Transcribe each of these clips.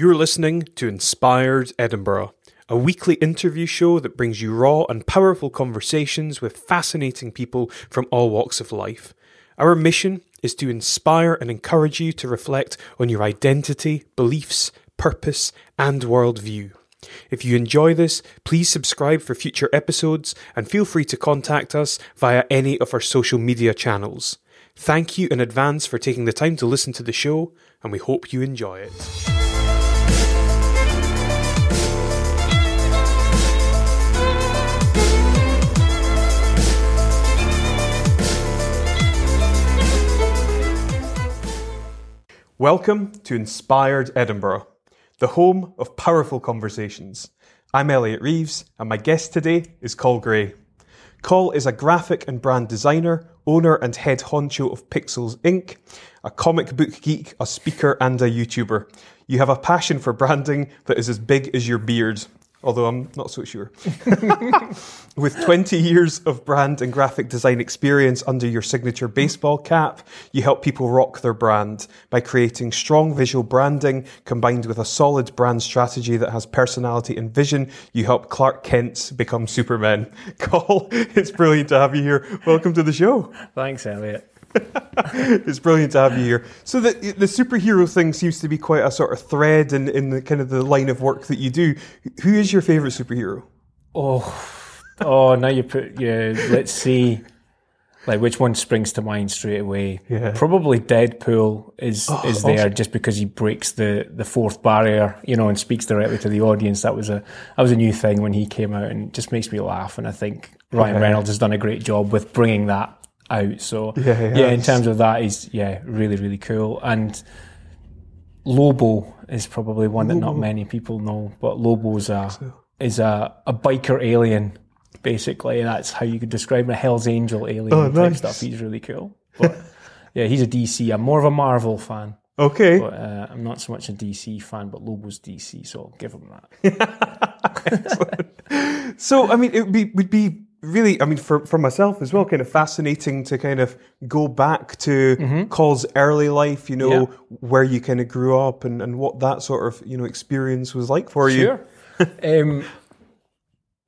You're listening to Inspired Edinburgh, a weekly interview show that brings you raw and powerful conversations with fascinating people from all walks of life. Our mission is to inspire and encourage you to reflect on your identity, beliefs, purpose, and worldview. If you enjoy this, please subscribe for future episodes and feel free to contact us via any of our social media channels. Thank you in advance for taking the time to listen to the show, and we hope you enjoy it. Welcome to Inspired Edinburgh, the home of powerful conversations. I'm Elliot Reeves, and my guest today is Coll Gray. Coll is a graphic and brand designer, owner and head honcho of Pixels Inc., a comic book geek, a speaker, and a YouTuber. You have a passion for branding that is as big as your beard although I'm not so sure. With 20 years of brand and graphic design experience under your signature baseball cap, you help people rock their brand by creating strong visual branding combined with a solid brand strategy that has personality and vision. You help Clark Kent become Superman. Coll, it's brilliant to have you here. Welcome to the show. Thanks, Elliot. It's brilliant to have you here. So the the superhero thing seems to be quite a sort of thread in, in the kind of the line of work that you do. Who is your favourite superhero? Oh, oh, now you put yeah. Let's see, like which one springs to mind straight away? Yeah. Probably Deadpool is Oh, is there awesome. just because he breaks the the fourth barrier, you know, and speaks directly to the audience. That was a that was a new thing when he came out, and just makes me laugh. And I think Ryan Okay. Reynolds has done a great job with bringing that out. So Yeah, yeah, in terms of that, he's yeah really really cool and. Lobo is probably one that not many people know, but Lobo's a is a, a biker alien. Basically, that's how you could describe him, a Hell's Angel alien Oh, type nice. stuff. He's really cool. But yeah, he's a DC. I'm more of a Marvel fan, Okay. but uh, I'm not so much a DC fan. But Lobo's DC, so I'll give him that. So I mean, it would be would be really, I mean, for for myself as well, kind of fascinating to kind of go back to Coll's early life. You know, Mm-hmm. Yeah. where you kind of grew up and and what that sort of you know experience was like for you. Sure. um,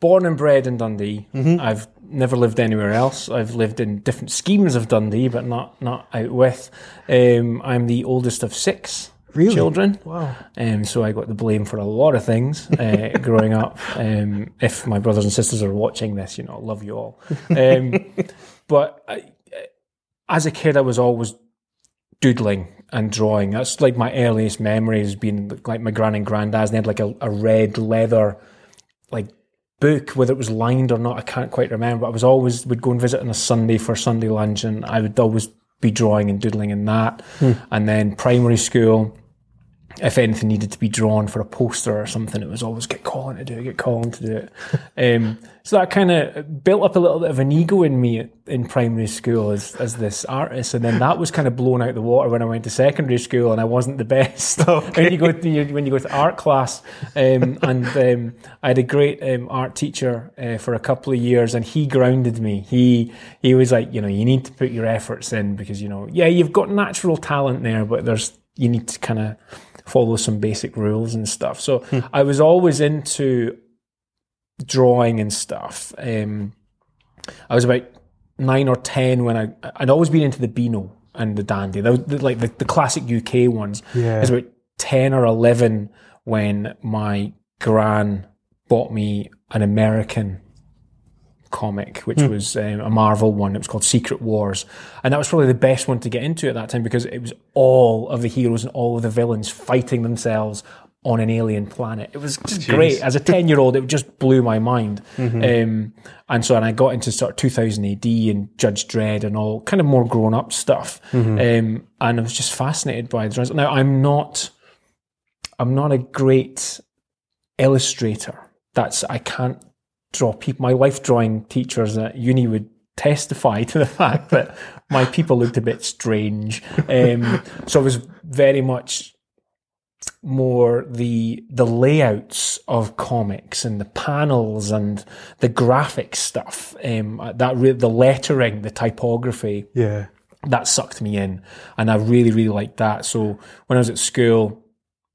born and bred in Dundee. Mm-hmm. I've never lived anywhere else. I've lived in different schemes of Dundee, but not not out with. Um, I'm the oldest of six Really? children. Wow. Um, so I got the blame for a lot of things uh, growing up. Um, if my brothers and sisters are watching this, you know, I love you all. Um, but I, as a kid, I was always doodling and drawing. That's like my earliest memories being like my gran and granddad's. And they had like a, a red leather like book, whether it was lined or not, I can't quite remember. I was always would go and visit on a Sunday for Sunday lunch, and I would always be drawing and doodling in that. And then primary school, if anything needed to be drawn for a poster or something, it was always get Colin to do it, get Colin to do it. Um, so that kind of built up a little bit of an ego in me in primary school as, as this artist, and then that was kind of blown out the water when I went to secondary school, and I wasn't the best. when you go to when you go to art class, um, and um, I had a great um, art teacher uh, for a couple of years, and he grounded me. He he was like, you know, you need to put your efforts in because you know, yeah, you've got natural talent there, but there's you need to kind of follow some basic rules and stuff. So I was always into drawing and stuff. Um, I was about nine or ten when I I'd always been into the Beano and the Dandy. Was the, like the, the classic UK ones. Yeah. I was about ten or eleven when my gran bought me an American comic, which was um, a Marvel one. It was called Secret Wars, and that was probably the best one to get into at that time because it was all of the heroes and all of the villains fighting themselves on an alien planet. It was just great. As a ten-year-old, it just blew my mind. Um, and so, and I got into sort of 2000 AD and Judge Dredd and all kind of more grown-up stuff. Um, and I was just fascinated by the drawings. Now, I'm not, I'm not a great illustrator. That's I can't draw people. My wife drawing teachers at uni would testify to the fact that my people looked a bit strange. Um, so I was very much more the the layouts of comics and the panels and the graphic stuff. Um, that re- the lettering, the typography Yeah. that sucked me in and I really, really liked that. So when I was at school,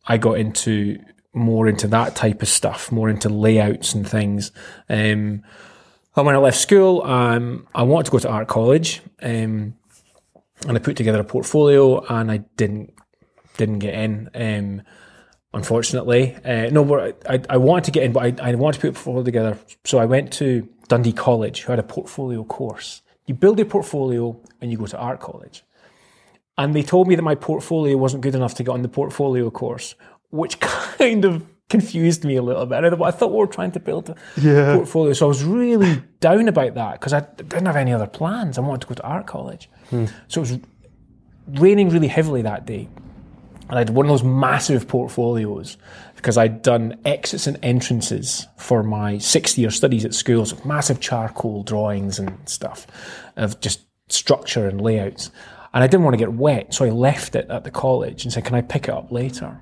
I got into more into that type of stuff, more into layouts and things. Um, and when I left school, um, I wanted to go to art college, um, and I put together a portfolio, and I didn't didn't get in. Um, unfortunately, uh, no, I, I wanted to get in, but I, I wanted to put a portfolio together. So I went to Dundee College, who had a portfolio course. You build a portfolio, and you go to art college. And they told me that my portfolio wasn't good enough to get on the portfolio course, which kind of confused me a little bit. I thought we were trying to build a Yeah. portfolio. So I was really down about that because I didn't have any other plans. I wanted to go to art college. Hmm. So it was raining really heavily that day. And I had one of those massive portfolios because I'd done exits and entrances for my sixth year studies at school. So massive charcoal drawings and stuff of just structure and layouts. And I didn't want to get wet, so I left it at the college and said, Can I pick it up later?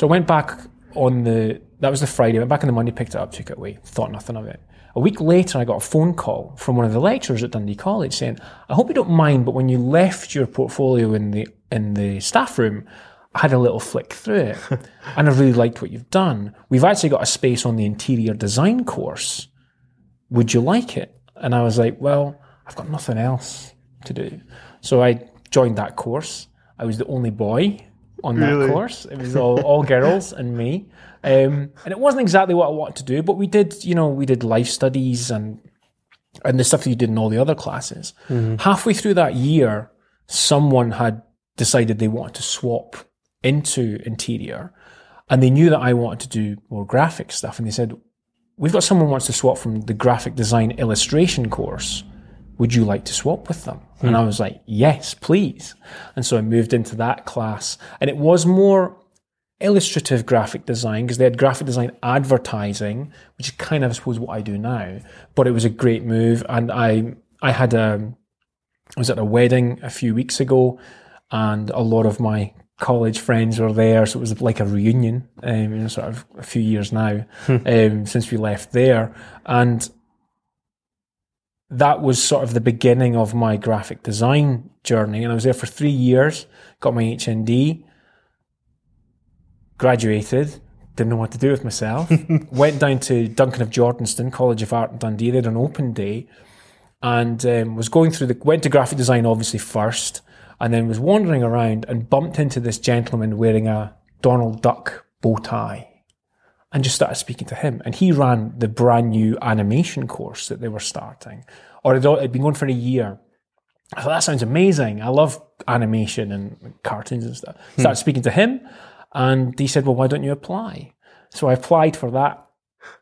So I went back on the that was the Friday. I went back on the Monday, picked it up, took it away, thought nothing of it. A week later, I got a phone call from one of the lecturers at Dundee College saying, "I hope you don't mind, but when you left your portfolio in the in the staff room, I had a little flick through it, and I really liked what you've done. We've actually got a space on the interior design course. Would you like it?" And I was like, "Well, I've got nothing else to do." So I joined that course. I was the only boy on that course. It was all, all girls and me. Um, and it wasn't exactly what I wanted to do, but we did, you know, we did life studies and and the stuff that you did in all the other classes. Halfway through that year, someone had decided they wanted to swap into interior, and they knew that I wanted to do more graphic stuff, and they said, "We've got someone who wants to swap from the graphic design illustration course. Would you like to swap with them?" And I was like, "Yes, please." And so I moved into that class, and it was more illustrative graphic design because they had graphic design advertising, which is kind of I suppose what I do now. But it was a great move, and I I had a I was at a wedding a few weeks ago, and a lot of my college friends were there, so it was like a reunion. Um, you know, sort of a few years now um, since we left there, and that was sort of the beginning of my graphic design journey. And I was there for three years, got my HND, graduated, didn't know what to do with myself, went down to Duncan of Jordanstone, College of Art in Dundee, they had an open day, and um, was going through the, went to graphic design obviously first, and then was wandering around and bumped into this gentleman wearing a Donald Duck bow tie and just started speaking to him. And he ran the brand new animation course that they were starting, or it had been going for a year. I thought that sounds amazing. I love animation and cartoons and stuff. Started speaking to him, and he said, "Well, why don't you apply?" So I applied for that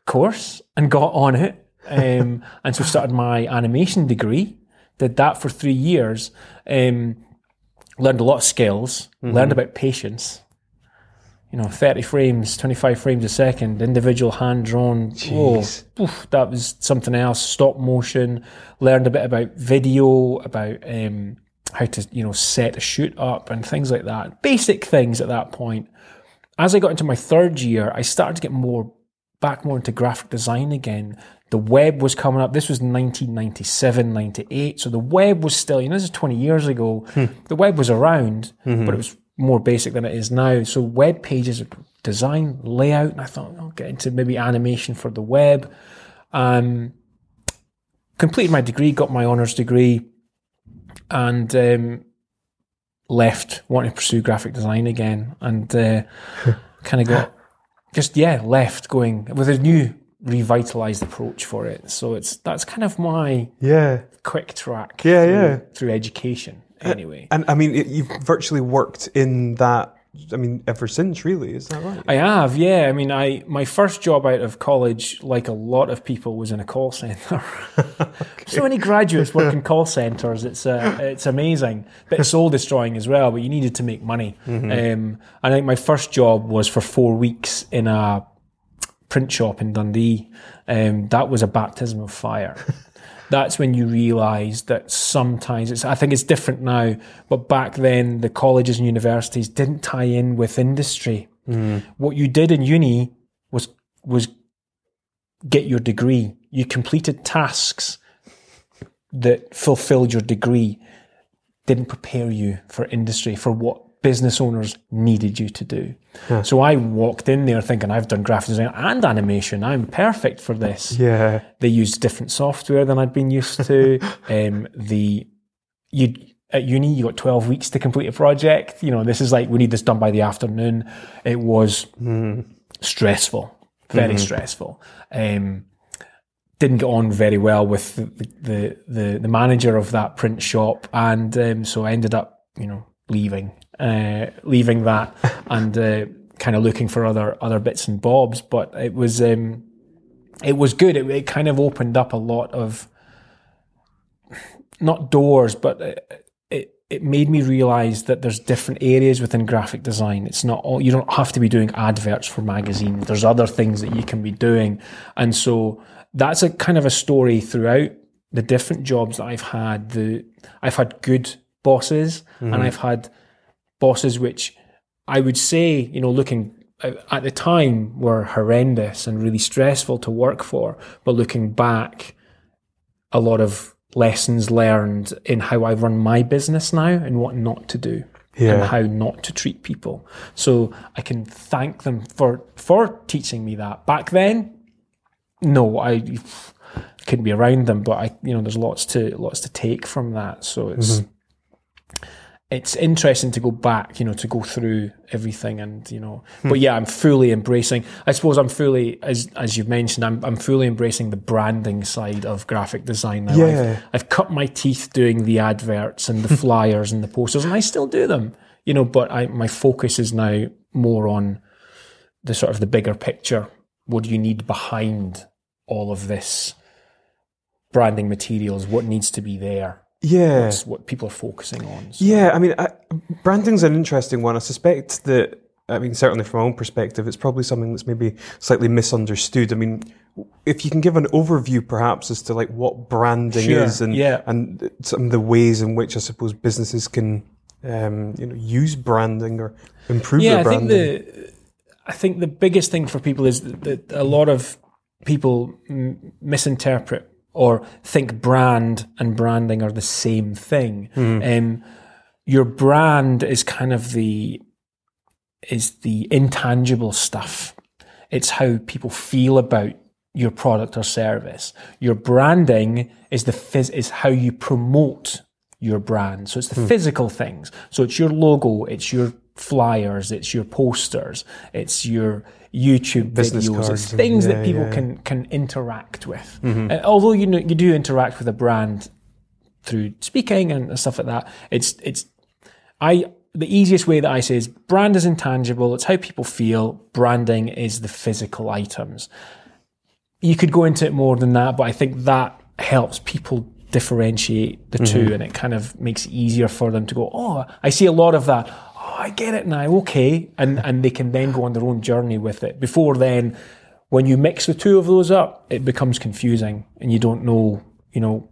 course and got on it, um, and so started my animation degree. Did that for three years. Um, learned a lot of skills. Learned about patience you know, 30 frames, 25 frames a second, individual hand drawn. Oh, oof, that was something else. Stop motion. Learned a bit about video, about um, how to, you know, set a shoot up and things like that. Basic things at that point. As I got into my third year, I started to get more back more into graphic design again. The web was coming up. This was 1997, 98. So the web was still, you know, this is 20 years ago. The web was around, but it was more basic than it is now. So web pages, design, layout, and I thought I'll get into maybe animation for the web. Um, completed my degree, got my honours degree, and um, left wanting to pursue graphic design again, and uh, kind of got just yeah left going with a new revitalized approach for it. So it's that's kind of my Yeah. quick track. Yeah, through, yeah. through education. Anyway, And I mean, you've virtually worked in that, I mean, ever since, really. Is that right? I have, yeah. I mean, I my first job out of college, like a lot of people, was in a call center. So many graduates work in call centers. It's uh, it's amazing, bit soul destroying as well. But you needed to make money. Um, I think my first job was for four weeks in a print shop in Dundee. Um, that was a baptism of fire. That's when you realise that sometimes it's. I think it's different now, but back then the colleges and universities didn't tie in with industry. Mm. What you did in uni was was get your degree. You completed tasks that fulfilled your degree. Didn't prepare you for industry for what business owners needed you to do. So I walked in there thinking I've done graphic design and animation. I'm perfect for this. Yeah. They used different software than I'd been used to. um, the you at uni you got 12 weeks to complete a project. You know, this is like we need this done by the afternoon. It was stressful, very stressful. Um, didn't get on very well with the the, the, the manager of that print shop, and um, so I ended up, you know, leaving, uh, leaving that, and uh, kind of looking for other other bits and bobs. But it was um, it was good. It, it kind of opened up a lot of not doors, but it, it it made me realize that there's different areas within graphic design. It's not all you don't have to be doing adverts for magazines. There's other things that you can be doing, and so that's a kind of a story throughout the different jobs that I've had. The I've had good bosses, and I've had bosses which I would say, you know, looking uh, at the time were horrendous and really stressful to work for, but looking back, a lot of lessons learned in how I run my business now and what not to do. Yeah. And how not to treat people. So I can thank them for for teaching me that. Back then, no, I couldn't be around them, but I you know, there's lots to lots to take from that. So it's it's interesting to go back, you know, to go through everything and, you know, Hmm. but yeah, I'm fully embracing, I suppose I'm fully, as, as you've mentioned, I'm, I'm fully embracing the branding side of graphic design now. Yeah. I've, I've cut my teeth doing the adverts and the flyers and the posters and I still do them, you know, but I, my focus is now more on the sort of the bigger picture. What do you need behind all of this branding materials? What needs to be there? Yeah. What people are focusing on. So- Yeah, I mean, I, branding's an interesting one. I suspect that, I mean, certainly from my own perspective, it's probably something that's maybe slightly misunderstood. I mean, if you can give an overview perhaps as to like what branding Sure, is and, yeah. and some of the ways in which I suppose businesses can, um, you know, use branding or improve yeah, their I think the I think the biggest thing for people is that, that a lot of people m- misinterpret or think brand and branding are the same thing. Um, your brand is kind of the is the intangible stuff. It's how people feel about your product or service. Your branding is the phys- is how you promote your brand. So it's the physical things. So it's your logo, it's your flyers, it's your posters, it's your YouTube Business videos, cards it's and- things yeah, that people yeah. can can interact with. Uh, although you know you do interact with a brand through speaking and stuff like that. It's it's I the easiest way that I say is brand is intangible. It's how people feel. Branding is the physical items. You could go into it more than that, but I think that helps people differentiate the two, and it kind of makes it easier for them to go. Oh, I see a lot of that. I get it now. Okay, and and they can then go on their own journey with it. Before then, when you mix the two of those up, it becomes confusing, and you don't know, you know,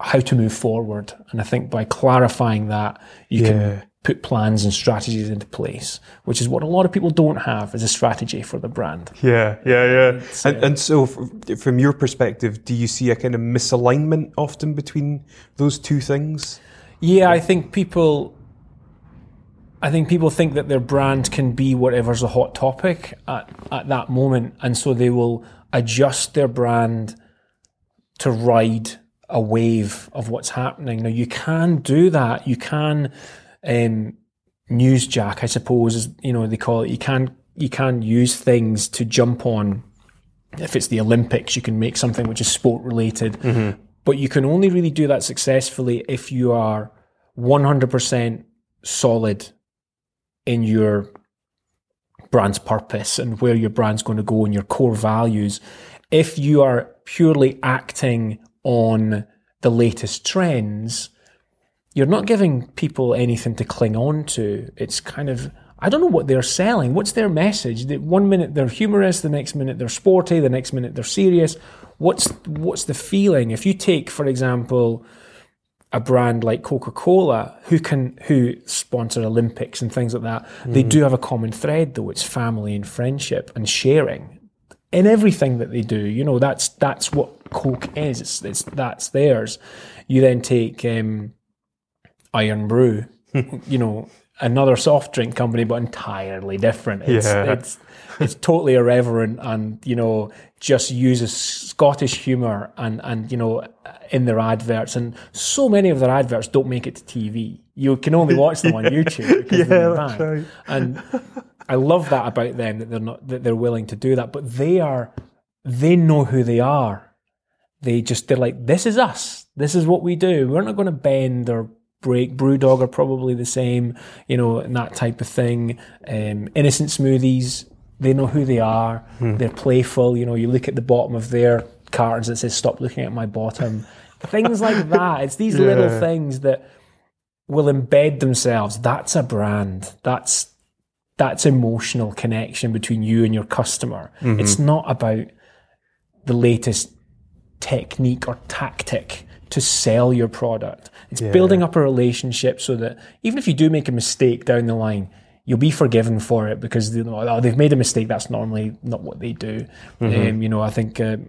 how to move forward. And I think by clarifying that, you Yeah. can put plans and strategies into place, which is what a lot of people don't have as a strategy for the brand. Yeah, yeah, yeah. And, uh, and so, f- from your perspective, do you see a kind of misalignment often between those two things? Yeah, I think people. I think people think that their brand can be whatever's a hot topic at, at that moment, and so they will adjust their brand to ride a wave of what's happening. Now you can do that. You can um, newsjack, I suppose, is you know they call it. You can you can use things to jump on. If it's the Olympics, you can make something which is sport related, but you can only really do that successfully if you are one hundred percent solid in your brand's purpose and where your brand's going to go and your core values. If you are purely acting on the latest trends, you're not giving people anything to cling on to. It's kind of, I don't know what they're selling. What's their message? The- One minute they're humorous, the next minute they're sporty, the next minute they're serious. What's what's the feeling? If you take, for example, a brand like Coca-Cola, who can who sponsor Olympics and things like that, they do have a common thread though. It's family and friendship and sharing in everything that they do. You know, that's that's what Coke is. It's, it's that's theirs. You then take um, Irn-Bru. you know, another soft drink company, but entirely different. It's, Yeah. it's it's totally irreverent, and you know, just uses Scottish humour and and you know, in their adverts, and so many of their adverts don't make it to TV. You can only watch them on YouTube because Yeah, that's right. And I love that about them that they're not that they're willing to do that, but they are they know who they are. They just they're like, this is us. This is what we do. We're not going to bend or break. Brewdog are probably the same, you know, and that type of thing. Um, innocent smoothies. They know who they are. Hmm. They're playful. You know, you look at the bottom of their cards that says "Stop looking at my bottom." Things like that. It's these little things that will embed themselves. That's a brand. That's that's emotional connection between you and your customer. Mm-hmm. It's not about the latest technique or tactic to sell your product. It's building up a relationship so that even if you do make a mistake down the line, you'll be forgiven for it because you know oh, they've made a mistake. That's normally not what they do. Um, you know, I think um,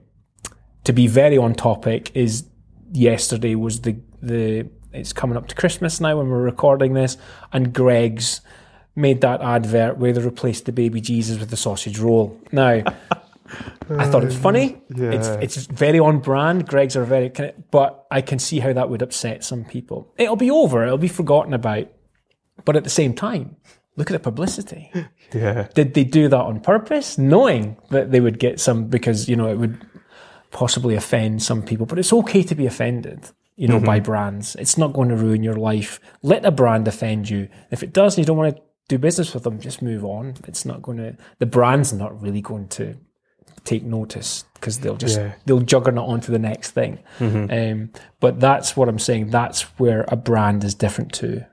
to be very on topic is yesterday was the the it's coming up to Christmas now when we're recording this, and Greggs made that advert where they replaced the baby Jesus with the sausage roll. Now, I thought it was funny. It's Yeah. it's very on brand. Greggs are very, but I can see how that would upset some people. It'll be over. It'll be forgotten about. But at the same time, look at the publicity. Yeah. Did they do that on purpose, knowing that they would get some because you know it would possibly offend some people? But it's okay to be offended, you know, by brands. It's not going to ruin your life. Let a brand offend you. If it does, and you don't want to do business with them, just move on. It's not going to. The brand's not really going to take notice because they'll just Yeah. they'll juggernaut on to the next thing. Um, but that's what I'm saying. That's where a brand is different to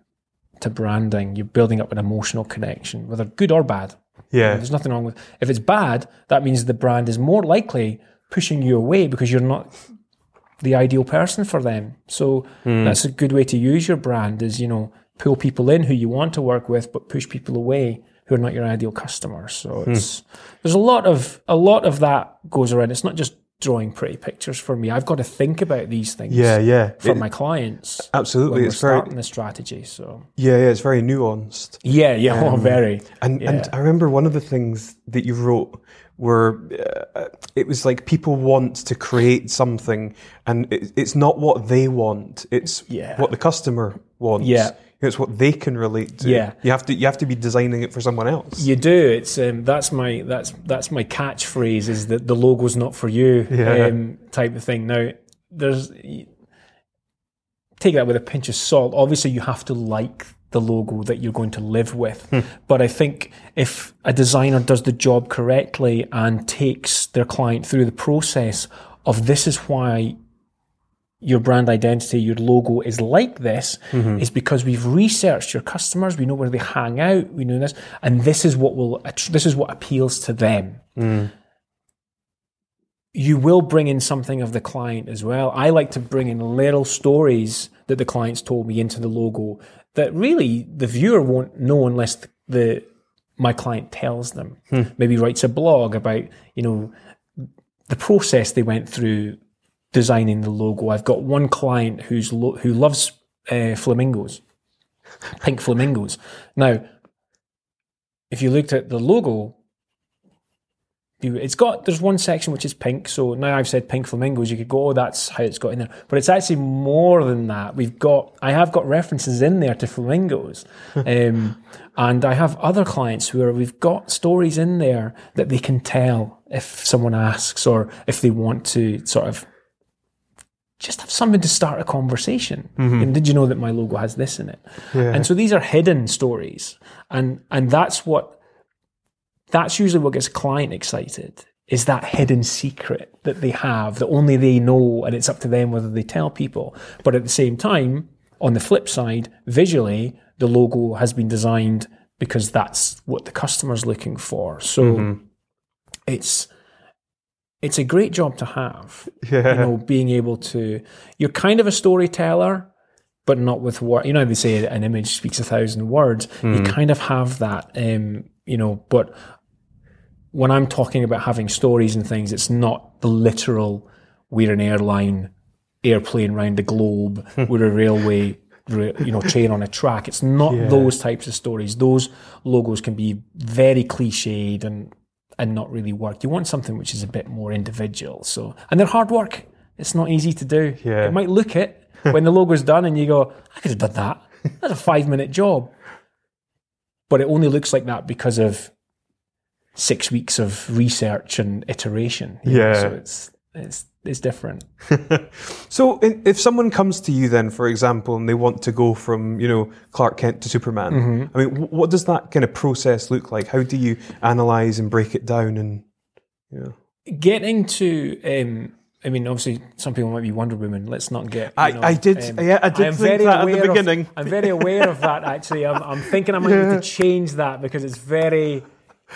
to branding. You're building up an emotional connection, whether good or bad. Yeah. There's nothing wrong with. If it's bad, that means the brand is more likely pushing you away because you're not the ideal person for them. So hmm. that's a good way to use your brand. Is you know pull people in who you want to work with, but push people away who are not your ideal customers. So hmm. it's there's a lot of a lot of that goes around. It's not just drawing pretty pictures for me. I've got to think about these things. Yeah. Yeah. For my clients, absolutely. when we're It's very. starting the strategy. So Yeah. Yeah. It's very nuanced. yeah, yeah, oh, very. And Yeah. and I remember one of the things that you wrote where uh, it was like people want to create something, and it, it's not what they want; it's Yeah. what the customer wants. Yeah. It's what they can relate to. Yeah. you have to you have to be designing it for someone else. You do. It's um, that's my that's that's my catchphrase is that the logo's not for you Yeah. um, type of thing. Now there's take that with a pinch of salt. Obviously, you have to like the logo that you're going to live with. But I think if a designer does the job correctly and takes their client through the process of this is why your brand identity, your logo is like this, mm-hmm. is because we've researched your customers, we know where they hang out, we know this, and this is what will this is what appeals to them. Mm. You will bring in something of the client as well. I like to bring in little stories that the clients told me into the logo that really the viewer won't know unless the, the my client tells them. Hmm. Maybe writes a blog about you know the process they went through designing the logo. I've got one client who's lo- who loves uh, flamingos, pink flamingos. Now, if you looked at the logo, you, it's got there's one section which is pink. So now I've said pink flamingos. You could go, oh, that's how it's got in there. But it's actually more than that. We've got I have got references in there to flamingos, um, and I have other clients where we've got stories in there that they can tell if someone asks or if they want to sort of just have something to start a conversation. Mm-hmm. And did you know that my logo has this in it? And so these are hidden stories, and and that's what that's usually what gets a client excited is that hidden secret that they have that only they know and it's up to them whether they tell people. But at the same time on the flip side visually the logo has been designed because that's what the customer's looking for. So mm-hmm. it's it's a great job to have Yeah. you know being able to you're kind of a storyteller but not with word you know they say an image speaks a thousand words you kind of have that um you know but when i'm talking about having stories and things it's not the literal we're an airline airplane round the globe we're a railway you know, train on a track. It's not Yeah. those types of stories. Those logos can be very cliched and and not really work. You want something which is a bit more individual. So and they're hard work. It's not easy to do. Yeah. It might look it when the logo's done and you go, I could have done that. That's a five minute job. But it only looks like that because of six weeks of research and iteration. you know, Yeah. So it's it's it's different. So, in, if someone comes to you, then, for example, and they want to go from, you know, Clark Kent to Superman, Mm-hmm. I mean, wh- what does that kind of process look like? How do you analyze and break it down? And you know, Getting to um I mean, obviously, some people might be Wonder Woman. Let's not get. I- know, I did- yeah, I did am think very that at the aware of- beginning. I'm very aware of that. Actually, I'm, I'm thinking I might need to change that because it's very.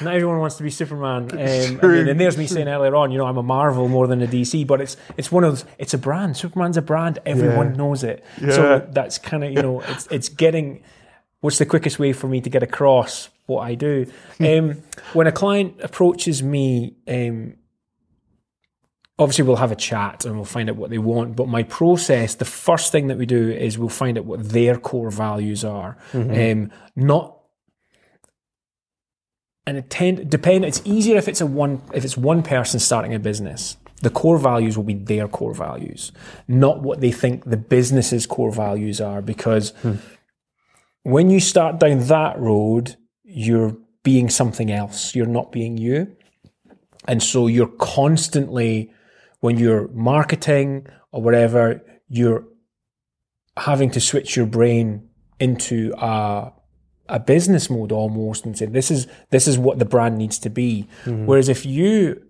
Not everyone wants to be Superman. Um, mean, and there's me saying earlier on, you know, I'm a Marvel more than a DC, but it's it's one of those. It's a brand. Superman's a brand. Everyone Yeah. knows it. Yeah. So that's kind of you know, it's it's getting. What's the quickest way for me to get across what I do? Um, when a client approaches me, um, obviously we'll have a chat and we'll find out what they want. But my process, the first thing that we do is we'll find out what their core values are. Um, not and it tend depend. It's easier if it's a one if it's one person starting a business. The core values will be their core values, not what they think the business's core values are. Because hmm. when you start down that road, you're being something else. You're not being you. And so you're constantly, when you're marketing or whatever, you're having to switch your brain into a, a business mode almost and say, this is, this is what the brand needs to be. Whereas if you,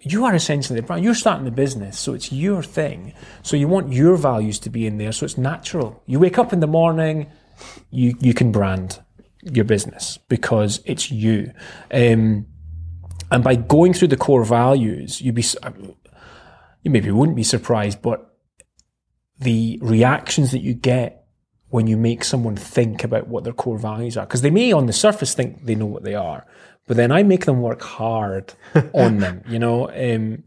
you are essentially the brand, you're starting the business, so it's your thing. So you want your values to be in there, so it's natural. You wake up in the morning, you, you can brand your business because it's you. Um, and by going through the core values, you'd be, you maybe wouldn't be surprised, but the reactions that you get when you make someone think about what their core values are, because they may on the surface think they know what they are, but then I make them work hard on them. You know, um,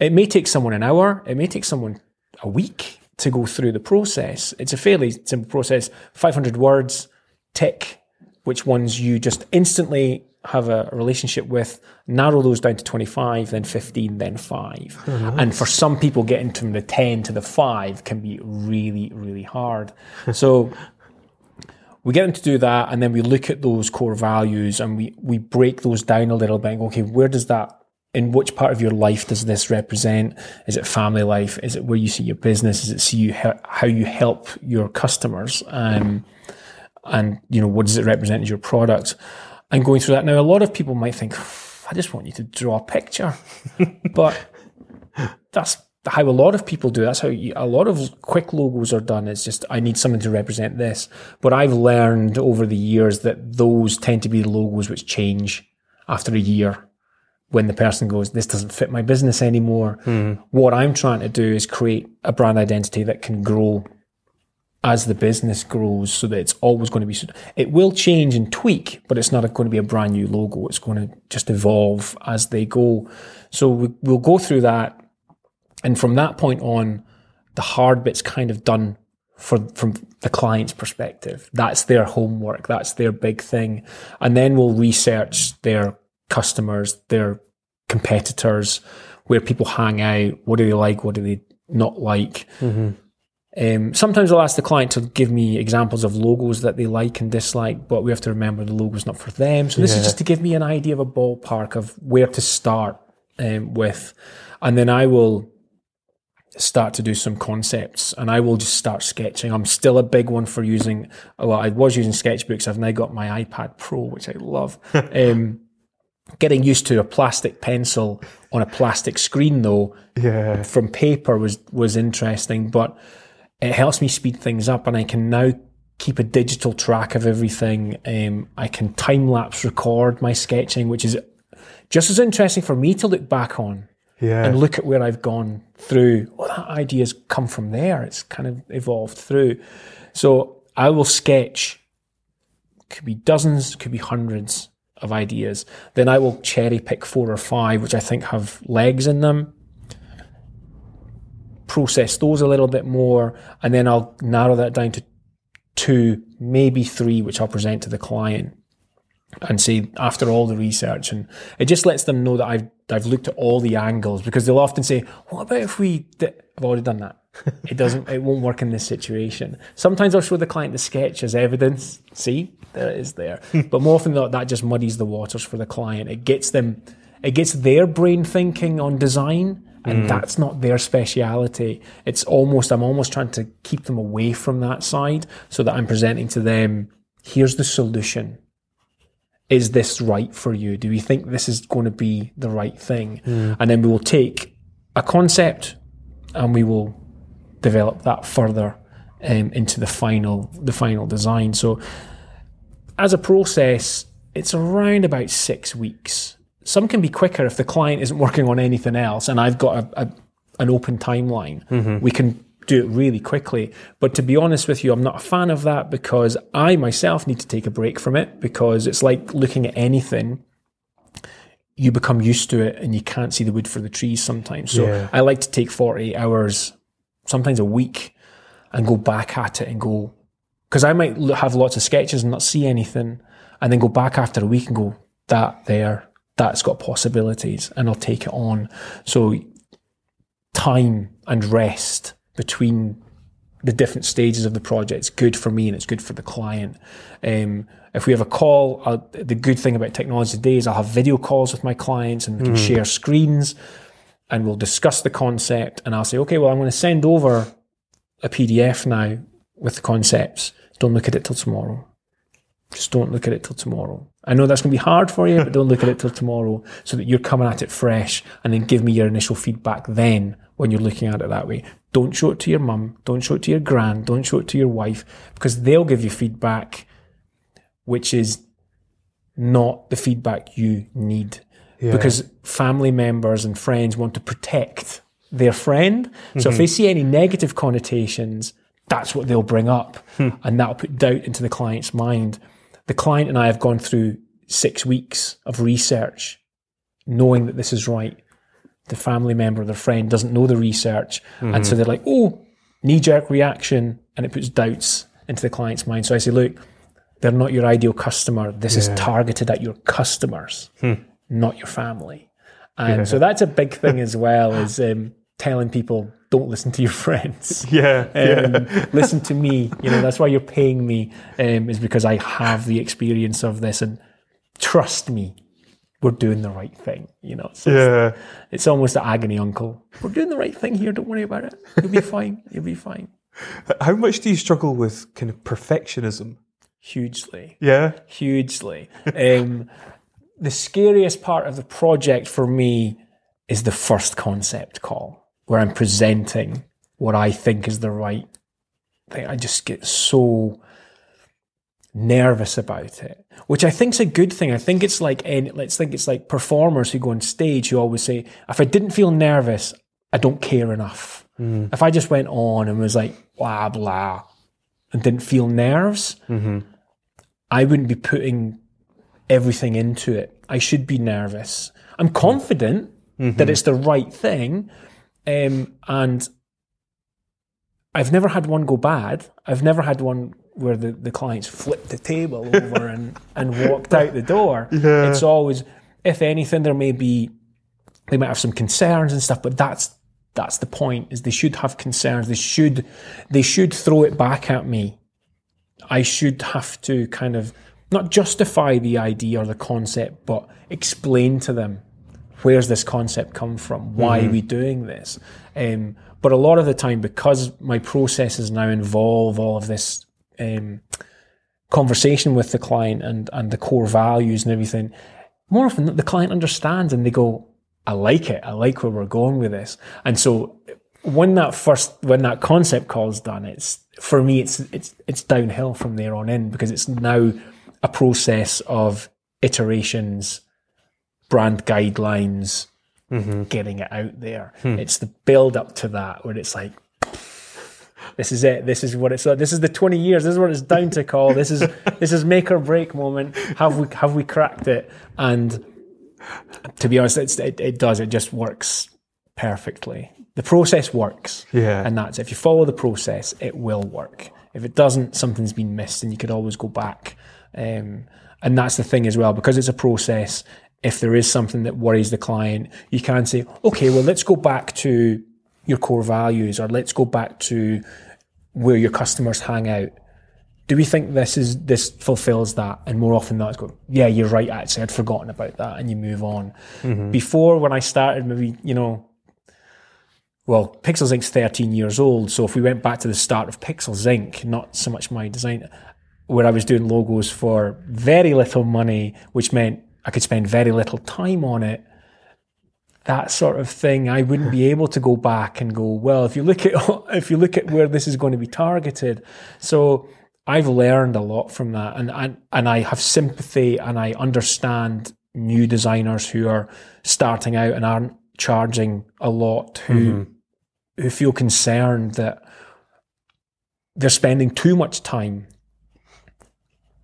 it may take someone an hour, it may take someone a week to go through the process. It's a fairly simple process. 500 words, tick which ones you just instantly have a relationship with, narrow those down to 25, then 15, then 5. And for some people, getting from the 10 to the 5 can be really, really hard. so we get them to do that, and then we look at those core values and we, we break those down a little bit and go, okay, where does that in which part of your life does this represent? Is it family life? Is it where you see your business? Is it see you how you help your customers? Um, and you know what does it represent as your product? And going through that now, a lot of people might think, I just want you to draw a picture, but that's how a lot of people do. That's how you, a lot of quick logos are done. It's just I need something to represent this. But I've learned over the years that those tend to be the logos which change after a year when the person goes, this doesn't fit my business anymore. Hmm. What I'm trying to do is create a brand identity that can grow as the business grows so that it's always going to be, it will change and tweak, but it's not going to be a brand new logo. It's going to just evolve as they go. So we, we'll go through that. And from that point on, the hard bit's kind of done for from the client's perspective. That's their homework. That's their big thing. And then we'll research their customers, their competitors, where people hang out, what do they like, what do they not like. Mm-hmm. Um, sometimes I'll ask the client to give me examples of logos that they like and dislike, but we have to remember the logo's not for them. So this Yeah. is just to give me an idea of a ballpark of where to start um, with, and then I will start to do some concepts and I will just start sketching. I'm still a big one for using, well, I was using sketchbooks. I've now got my iPad Pro, which I love. um, getting used to a plastic pencil on a plastic screen though, Yeah. from paper was, was interesting, but it helps me speed things up and I can now keep a digital track of everything. Um, I can time lapse record my sketching, which is just as interesting for me to look back on Yeah. and look at where I've gone through. Oh, that idea's come from there. It's kind of evolved through. So I will sketch, could be dozens, could be hundreds of ideas. Then I will cherry pick four or five, which I think have legs in them. Process those a little bit more, and then I'll narrow that down to two, maybe three, which I'll present to the client and say after all the research and it just lets them know that I've I've looked at all the angles because they'll often say, "What about if we?" Did? I've already done that. it doesn't. It won't work in this situation. Sometimes I'll show the client the sketch as evidence. See, there it is there. but more often than not, that just muddies the waters for the client. It gets them. It gets their brain thinking on design, and mm. that's not their speciality. It's almost. I'm almost trying to keep them away from that side so that I'm presenting to them. Here's the solution is this right for you? Do we think this is going to be the right thing? Mm. And then we will take a concept and we will develop that further um, into the final the final design. So as a process, it's around about six weeks. Some can be quicker if the client isn't working on anything else, and I've got a, a an open timeline. Mm-hmm. We can do it really quickly. But to be honest with you, I'm not a fan of that because I myself need to take a break from it because it's like looking at anything. You become used to it and you can't see the wood for the trees sometimes. So yeah. I like to take 48 hours, sometimes a week, and go back at it and go, because I might have lots of sketches and not see anything, and then go back after a week and go, that there, that's got possibilities, and I'll take it on. So time and rest between the different stages of the project. is good for me and it's good for the client. Um, if we have a call, I'll, the good thing about technology today is I'll have video calls with my clients and we can mm. share screens and we'll discuss the concept and I'll say, okay, well, I'm going to send over a PDF now with the concepts. Don't look at it till tomorrow. Just don't look at it till tomorrow. I know that's going to be hard for you, but don't look at it till tomorrow so that you're coming at it fresh and then give me your initial feedback then when you're looking at it that way. Don't show it to your mum. Don't show it to your grand. Don't show it to your wife because they'll give you feedback which is not the feedback you need. Yeah. Because family members and friends want to protect their friend. Mm-hmm. So if they mm-hmm. see any negative connotations, that's what they'll bring up. Hmm. And that'll put doubt into the client's mind. The client and I have gone through six weeks of research knowing that this is right the family member or their friend doesn't know the research. Mm-hmm. And so they're like, oh, knee jerk reaction. And it puts doubts into the client's mind. So I say, look, they're not your ideal customer. This yeah. is targeted at your customers, hmm. not your family. And yeah. so that's a big thing as well is um, telling people don't listen to your friends. Yeah, um, yeah. listen to me. You know, that's why you're paying me um, is because I have the experience of this and trust me we're doing the right thing, you know. So yeah. It's, it's almost an agony uncle. We're doing the right thing here. Don't worry about it. You'll be fine. You'll be fine. How much do you struggle with kind of perfectionism? Hugely. Yeah. Hugely. um, the scariest part of the project for me is the first concept call where I'm presenting what I think is the right thing. I just get so nervous about it, which I think is a good thing. I think it's like any, let's think it's like performers who go on stage who always say, if I didn't feel nervous, I don't care enough. Mm. If I just went on and was like blah blah and didn't feel nerves, mm-hmm. I wouldn't be putting everything into it. I should be nervous. I'm confident mm-hmm. that it's the right thing, um, and I've never had one go bad. I've never had one where the, the clients flipped the table over and, and walked out the door. Yeah. It's always, if anything, there may be, they might have some concerns and stuff, but that's, that's the point is they should have concerns. They should, they should throw it back at me. I should have to kind of not justify the idea or the concept, but explain to them where's this concept come from? Why mm-hmm. are we doing this? Um, but a lot of the time, because my processes now involve all of this um, conversation with the client and, and the core values and everything, more often the client understands and they go, I like it. I like where we're going with this. And so when that first, when that concept call is done, it's, for me, it's, it's, it's downhill from there on in because it's now a process of iterations, brand guidelines, mm-hmm. getting it out there. Hmm. It's the build up to that where it's like, this is it. This is what it's. This is the twenty years. This is what it's down to. Coll. This is this is make or break moment. Have we have we cracked it? And to be honest, it, it does. It just works perfectly. The process works. Yeah. And that's if you follow the process, it will work. If it doesn't, something's been missed, and you could always go back. Um, and that's the thing as well, because it's a process. If there is something that worries the client, you can say, okay, well, let's go back to your core values, or let's go back to where your customers hang out. Do we think this is this fulfills that? And more often than not, it's go, yeah, you're right. Actually, I'd forgotten about that, and you move on. Mm-hmm. Before, when I started, maybe you know, well, Pixels Inc.'s 13 years old. So if we went back to the start of Pixels Inc., not so much my design, where I was doing logos for very little money, which meant I could spend very little time on it. That sort of thing, I wouldn't be able to go back and go, well, if you look at if you look at where this is going to be targeted. So I've learned a lot from that, and and, and I have sympathy and I understand new designers who are starting out and aren't charging a lot, who mm-hmm. who feel concerned that they're spending too much time.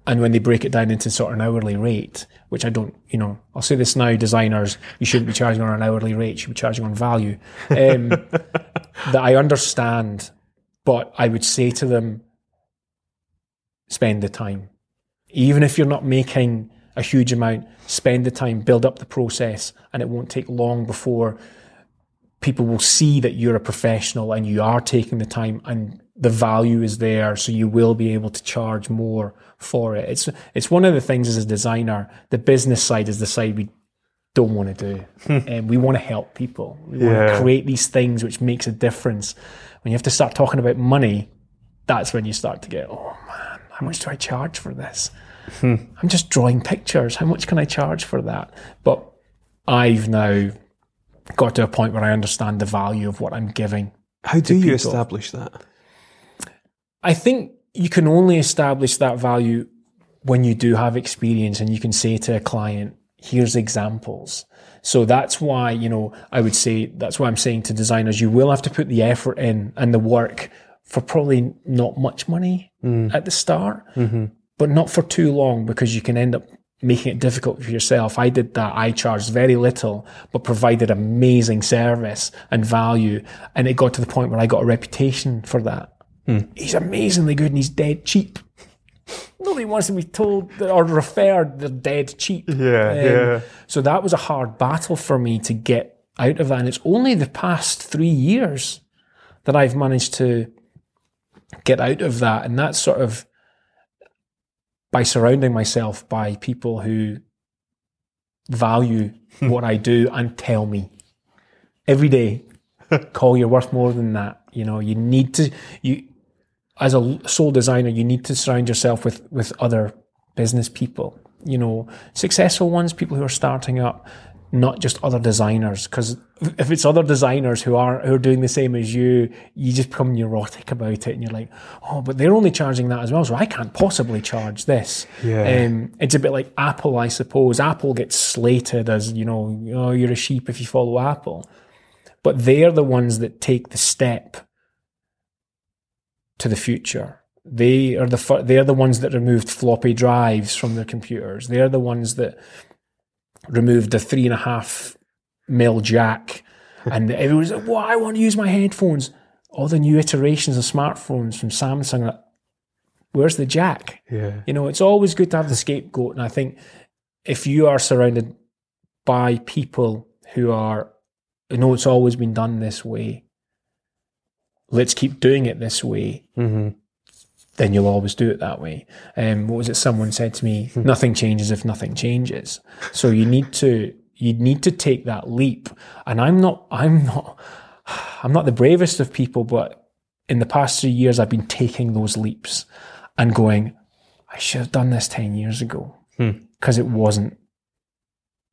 And when they break it down into sort of an hourly rate, which I don't, you know, I'll say this now, designers, you shouldn't be charging on an hourly rate, you should be charging on value. Um, that I understand, but I would say to them, spend the time. Even if you're not making a huge amount, spend the time, build up the process, and it won't take long before people will see that you're a professional and you are taking the time and the value is there so you will be able to charge more for it. It's it's one of the things as a designer the business side is the side we don't want to do. And we want to help people. We want to create these things which makes a difference. When you have to start talking about money that's when you start to get oh man how much do i charge for this? Hmm. I'm just drawing pictures. How much can i charge for that? But i've now got to a point where I understand the value of what I'm giving. How do you people. establish that? I think you can only establish that value when you do have experience and you can say to a client, here's examples. So that's why, you know, I would say, that's why I'm saying to designers, you will have to put the effort in and the work for probably not much money mm. at the start, mm-hmm. but not for too long because you can end up making it difficult for yourself. I did that. I charged very little, but provided amazing service and value. And it got to the point where I got a reputation for that. He's amazingly good and he's dead cheap. Nobody wants to be told that, or referred they're dead cheap. Yeah, Um, yeah. So that was a hard battle for me to get out of that. And it's only the past three years that I've managed to get out of that. And that's sort of by surrounding myself by people who value what I do and tell me every day, Coll you're worth more than that. You know, you need to, you, as a sole designer, you need to surround yourself with, with other business people, you know, successful ones, people who are starting up, not just other designers. Because if it's other designers who are who are doing the same as you, you just become neurotic about it, and you're like, oh, but they're only charging that as well, so I can't possibly charge this. Yeah. Um, it's a bit like Apple, I suppose. Apple gets slated as you know, oh, you're a sheep if you follow Apple, but they're the ones that take the step to the future. They are the fir- they're the ones that removed floppy drives from their computers. They're the ones that removed the three and a half mil jack, and everyone's like, "Well, I want to use my headphones." All the new iterations of smartphones from Samsung, like, where's the jack? Yeah. You know, it's always good to have the scapegoat, and I think if you are surrounded by people who are, you know, it's always been done this way. Let's keep doing it this way hmm then you'll always do it that way. Um, what was it? Someone said to me, "Nothing changes if nothing changes." So you need to you need to take that leap. And I'm not I'm not I'm not the bravest of people, but in the past three years, I've been taking those leaps and going, "I should have done this ten years ago," because it wasn't.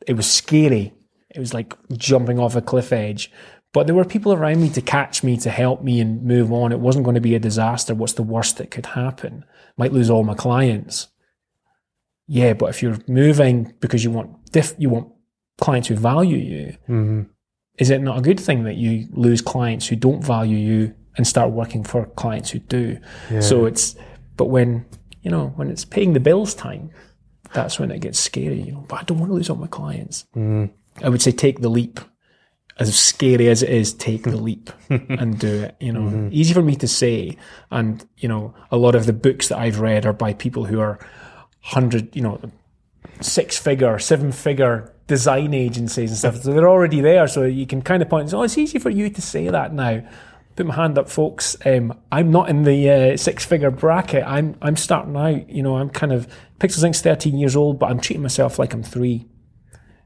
It was scary. It was like jumping off a cliff edge. But there were people around me to catch me, to help me and move on. It wasn't going to be a disaster. What's the worst that could happen? Might lose all my clients. Yeah, but if you're moving because you want diff, you want clients who value you, hmm is it not a good thing that you lose clients who don't value you and start working for clients who do? So it's, but when you know when it's paying the bills time, that's when it gets scary. You know, but I don't want to lose all my clients. I would say take the leap as scary as it is, take the leap and do it. You know, easy for me to say. And, you know, a lot of the books that I've read are by people who are hundred, you know, six figure, seven figure design agencies and stuff. So they're already there. So you can kind of point, oh, it's easy for you to say that now. Put my hand up, folks. Um, I'm not in the uh, six figure bracket. I'm I'm starting out. You know, I'm kind of Pixels Inc.'s 13 years old, but I'm treating myself like I'm three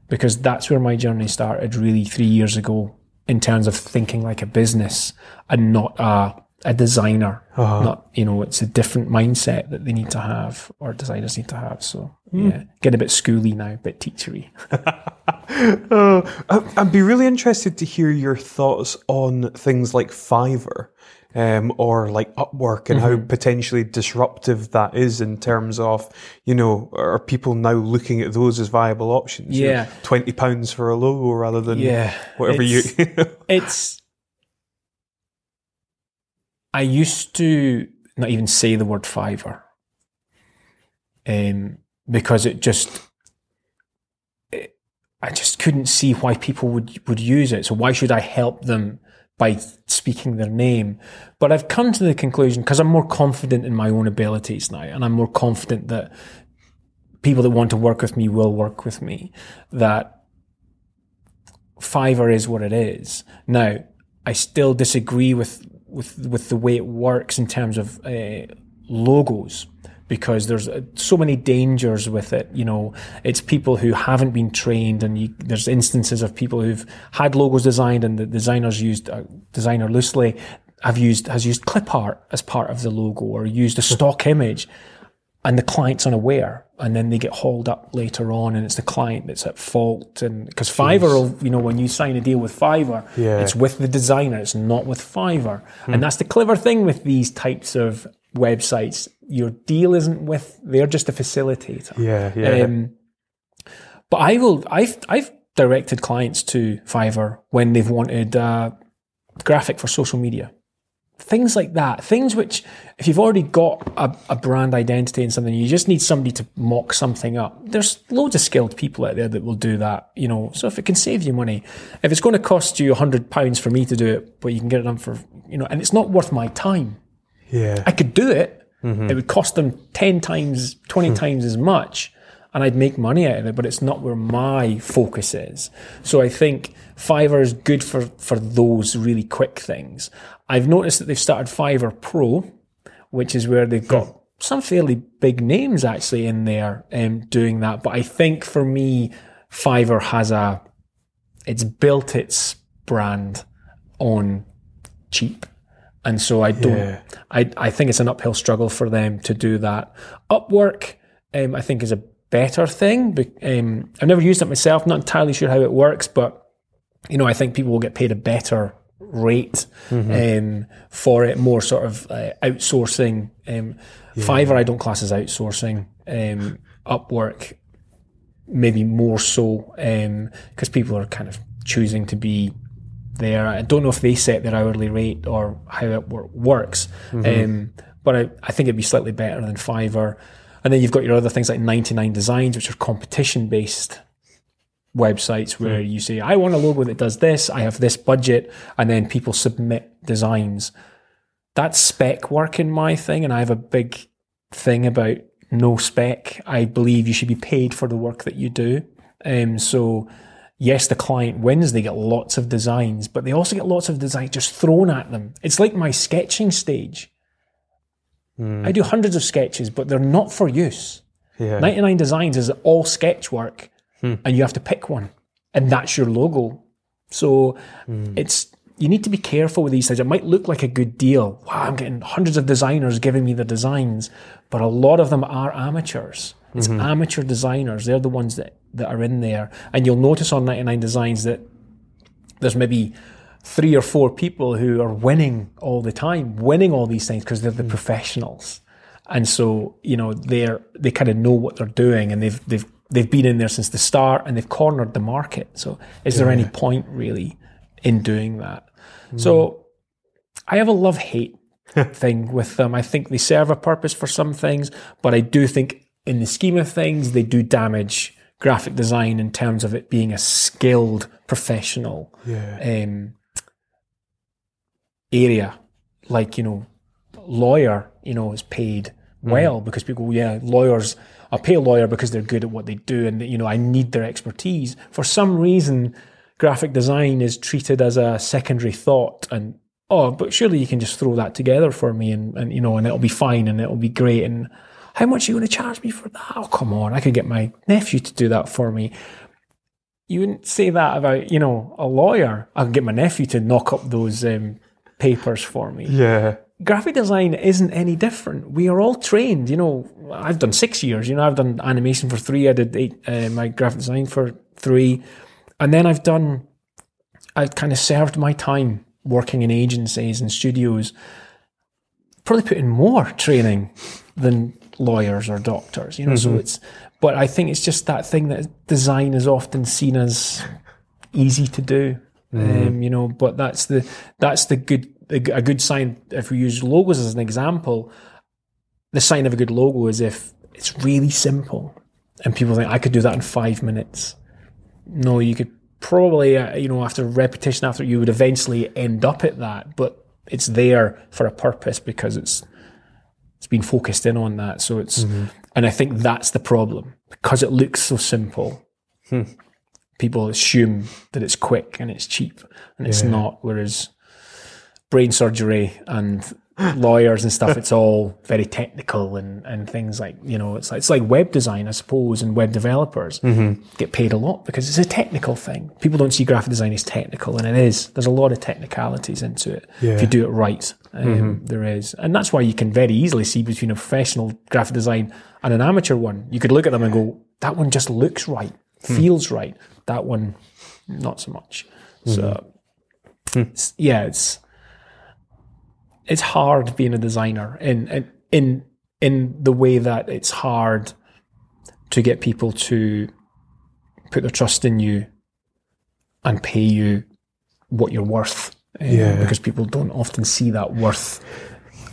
because that's where my journey started really three years ago in terms of thinking like a business and not a, a designer. Uh-huh. Not, you know, it's a different mindset that they need to have or designers need to have. So, hmm. yeah, get a bit schooly now, a bit teachery. Oh, I'd be really interested to hear your thoughts on things like Fiverr um, or like Upwork and how potentially disruptive that is in terms of, you know, are people now looking at those as viable options? You know, Yeah. twenty pounds for a logo rather than Yeah, whatever you. it's I used to not even say the word Fiverr um, because it just it, I just couldn't see why people would would use it. So why should I help them by speaking their name? But I've come to the conclusion because I'm more confident in my own abilities now, and I'm more confident that people that want to work with me will work with me. That Fiverr is what it is. Now, I still disagree with with with the way it works in terms of uh, logos because there's uh, so many dangers with it. You know, it's people who haven't been trained, and you, there's instances of people who've had logos designed, and the designers used uh, designer loosely have used has used clip art as part of the logo or used a stock image and the client's unaware and then they get hauled up later on and it's the client that's at fault and because fiverr you know when you sign a deal with fiverr Yeah. it's with the designer it's not with fiverr. And that's the clever thing with these types of websites your deal isn't with they're just a facilitator yeah, yeah. um, but I will. I've I've directed clients to Fiverr when they've wanted uh, graphic for social media, things like that. Things which, if you've already got a, a brand identity and something, you just need somebody to mock something up. There's loads of skilled people out there that will do that. You know, so if it can save you money, if it's going to cost you a hundred pounds for me to do it, but you can get it done for you know, and it's not worth my time. yeah. I could do it. Mm-hmm. It would cost them 10 times, 20 hmm. times as much, and I'd make money out of it, but it's not where my focus is. So I think Fiverr is good for, for those really quick things. I've noticed that they've started Fiverr Pro, which is where they've got hmm. some fairly big names actually in there um, doing that. But I think for me, Fiverr has a, it's built its brand on cheap. And so I don't, Yeah. I, I think it's an uphill struggle for them to do that. Upwork, um, I think is a better thing. But, um, I've never used it myself, not entirely sure how it works, but you know, I think people will get paid a better rate um, for it, more sort of uh, outsourcing. Um, Fiverr, I don't class as outsourcing. Um, Upwork, maybe more so, because people are kind of choosing to be there. I don't know if they set their hourly rate or how it wor- works, um, but I, I think it'd be slightly better than Fiverr. And then you've got your other things like 99 Designs, which are competition based websites where you say, I want a logo that does this, I have this budget, and then people submit designs. That's spec work in my thing, and I have a big thing about no spec. I believe you should be paid for the work that you do. Um, so, yes, the client wins, they get lots of designs, but they also get lots of designs just thrown at them. It's like my sketching stage. Hmm. I do hundreds of sketches, but they're not for use. yeah. 99 Designs is all sketch work, hmm. and you have to pick one, and that's your logo. So hmm. it's you need to be careful with these things. It might look like a good deal. Wow, I'm getting hundreds of designers giving me the designs, but a lot of them are amateurs. It's mm-hmm. amateur designers. They're the ones that, that are in there. And you'll notice on 99 Designs that there's maybe three or four people who are winning all the time, winning all these things because they're the hmm. professionals. And so, you know, they're they kind of know what they're doing and they've they've they've been in there since the start and they've cornered the market. So is there any point really in doing that? Hmm. So I have a love hate thing with them. I think they serve a purpose for some things, but I do think in the scheme of things they do damage graphic design in terms of it being a skilled professional Yeah. um, area, like you know, lawyer, you know, is paid well because people, yeah, lawyers. I pay a lawyer because they're good at what they do, and you know, I need their expertise. For some reason, graphic design is treated as a secondary thought, and oh, but surely you can just throw that together for me, and, and you know, and it'll be fine, and it'll be great, and how much are you going to charge me for that? Oh, come on, I could get my nephew to do that for me you wouldn't say that about you know a lawyer. I could get my nephew to knock up those um, papers for me. Yeah. Graphic design isn't any different. We are all trained. You know, I've done six years. You know, I've done animation for three. I did eight, uh, my graphic design for three, and then I've done. I've kind of served my time working in agencies and studios. Probably put in more training than lawyers or doctors. You know, so it's. But I think it's just that thing that design is often seen as easy to do. Um, you know, but that's the that's the good a good sign. If we use logos as an example, the sign of a good logo is if it's really simple, and people think I could do that in five minutes. No, you could probably uh, you know after repetition, after you would eventually end up at that, but it's there for a purpose because it's it's been focused in on that. So it's, mm-hmm. and I think that's the problem because it looks so simple. Hmm. People assume that it's quick and it's cheap, and it's not. Whereas brain surgery and lawyers and stuff, it's all very technical and, and things like you know, it's like it's like web design, I suppose, and web developers mm-hmm. get paid a lot because it's a technical thing. People don't see graphic design as technical, and it is. There's a lot of technicalities into it if you do it right. Um, mm-hmm. there is, and that's why you can very easily see between a professional graphic design and an amateur one. You could look at them and go, "That one just looks right, hmm. feels right. That one, not so much." So, mm-hmm. it's- yeah, it's it's hard being a designer in in in in the way that it's hard to get people to put their trust in you and pay you what you're worth. um, Yeah. Because people don't often see that worth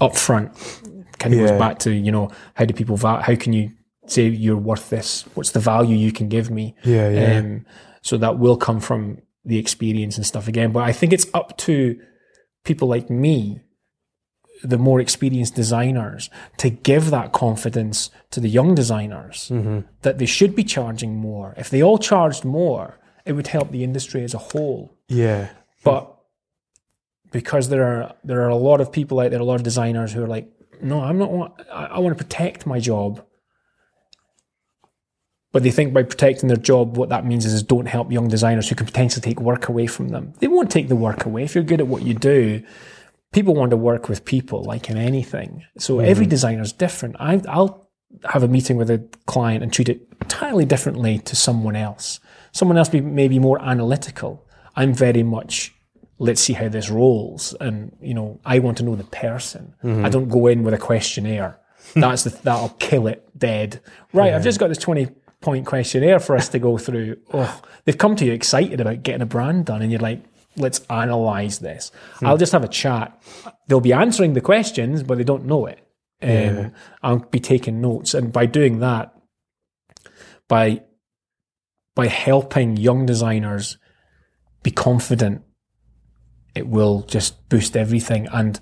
up front. Kind of Yeah. goes back to, you know, how do people, va- how can you say you're worth this? What's the value you can give me? Yeah, yeah. Um, so that will come from the experience and stuff again. But I think it's up to people like me, the more experienced designers, to give that confidence to the young designers mm-hmm. that they should be charging more. If they all charged more, it would help the industry as a whole. Yeah. But because there are there are a lot of people out there, a lot of designers who are like, no, I'm not. I, I want to protect my job. But they think by protecting their job, what that means is, is don't help young designers who can potentially take work away from them. They won't take the work away if you're good at what you do. People want to work with people, like in anything. So mm-hmm. every designer is different. I, I'll have a meeting with a client and treat it entirely differently to someone else. Someone else may be maybe more analytical. I'm very much let's see how this rolls, and you know I want to know the person. Mm-hmm. I don't go in with a questionnaire. That's the that'll kill it dead. Right, I've just got this twenty point questionnaire for us to go through. Oh, they've come to you excited about getting a brand done, and you're like, let's analyze this. I'll just have a chat. They'll be answering the questions, but they don't know it. Um, I'll be taking notes, and by doing that, by by helping young designers be confident, it will just boost everything. And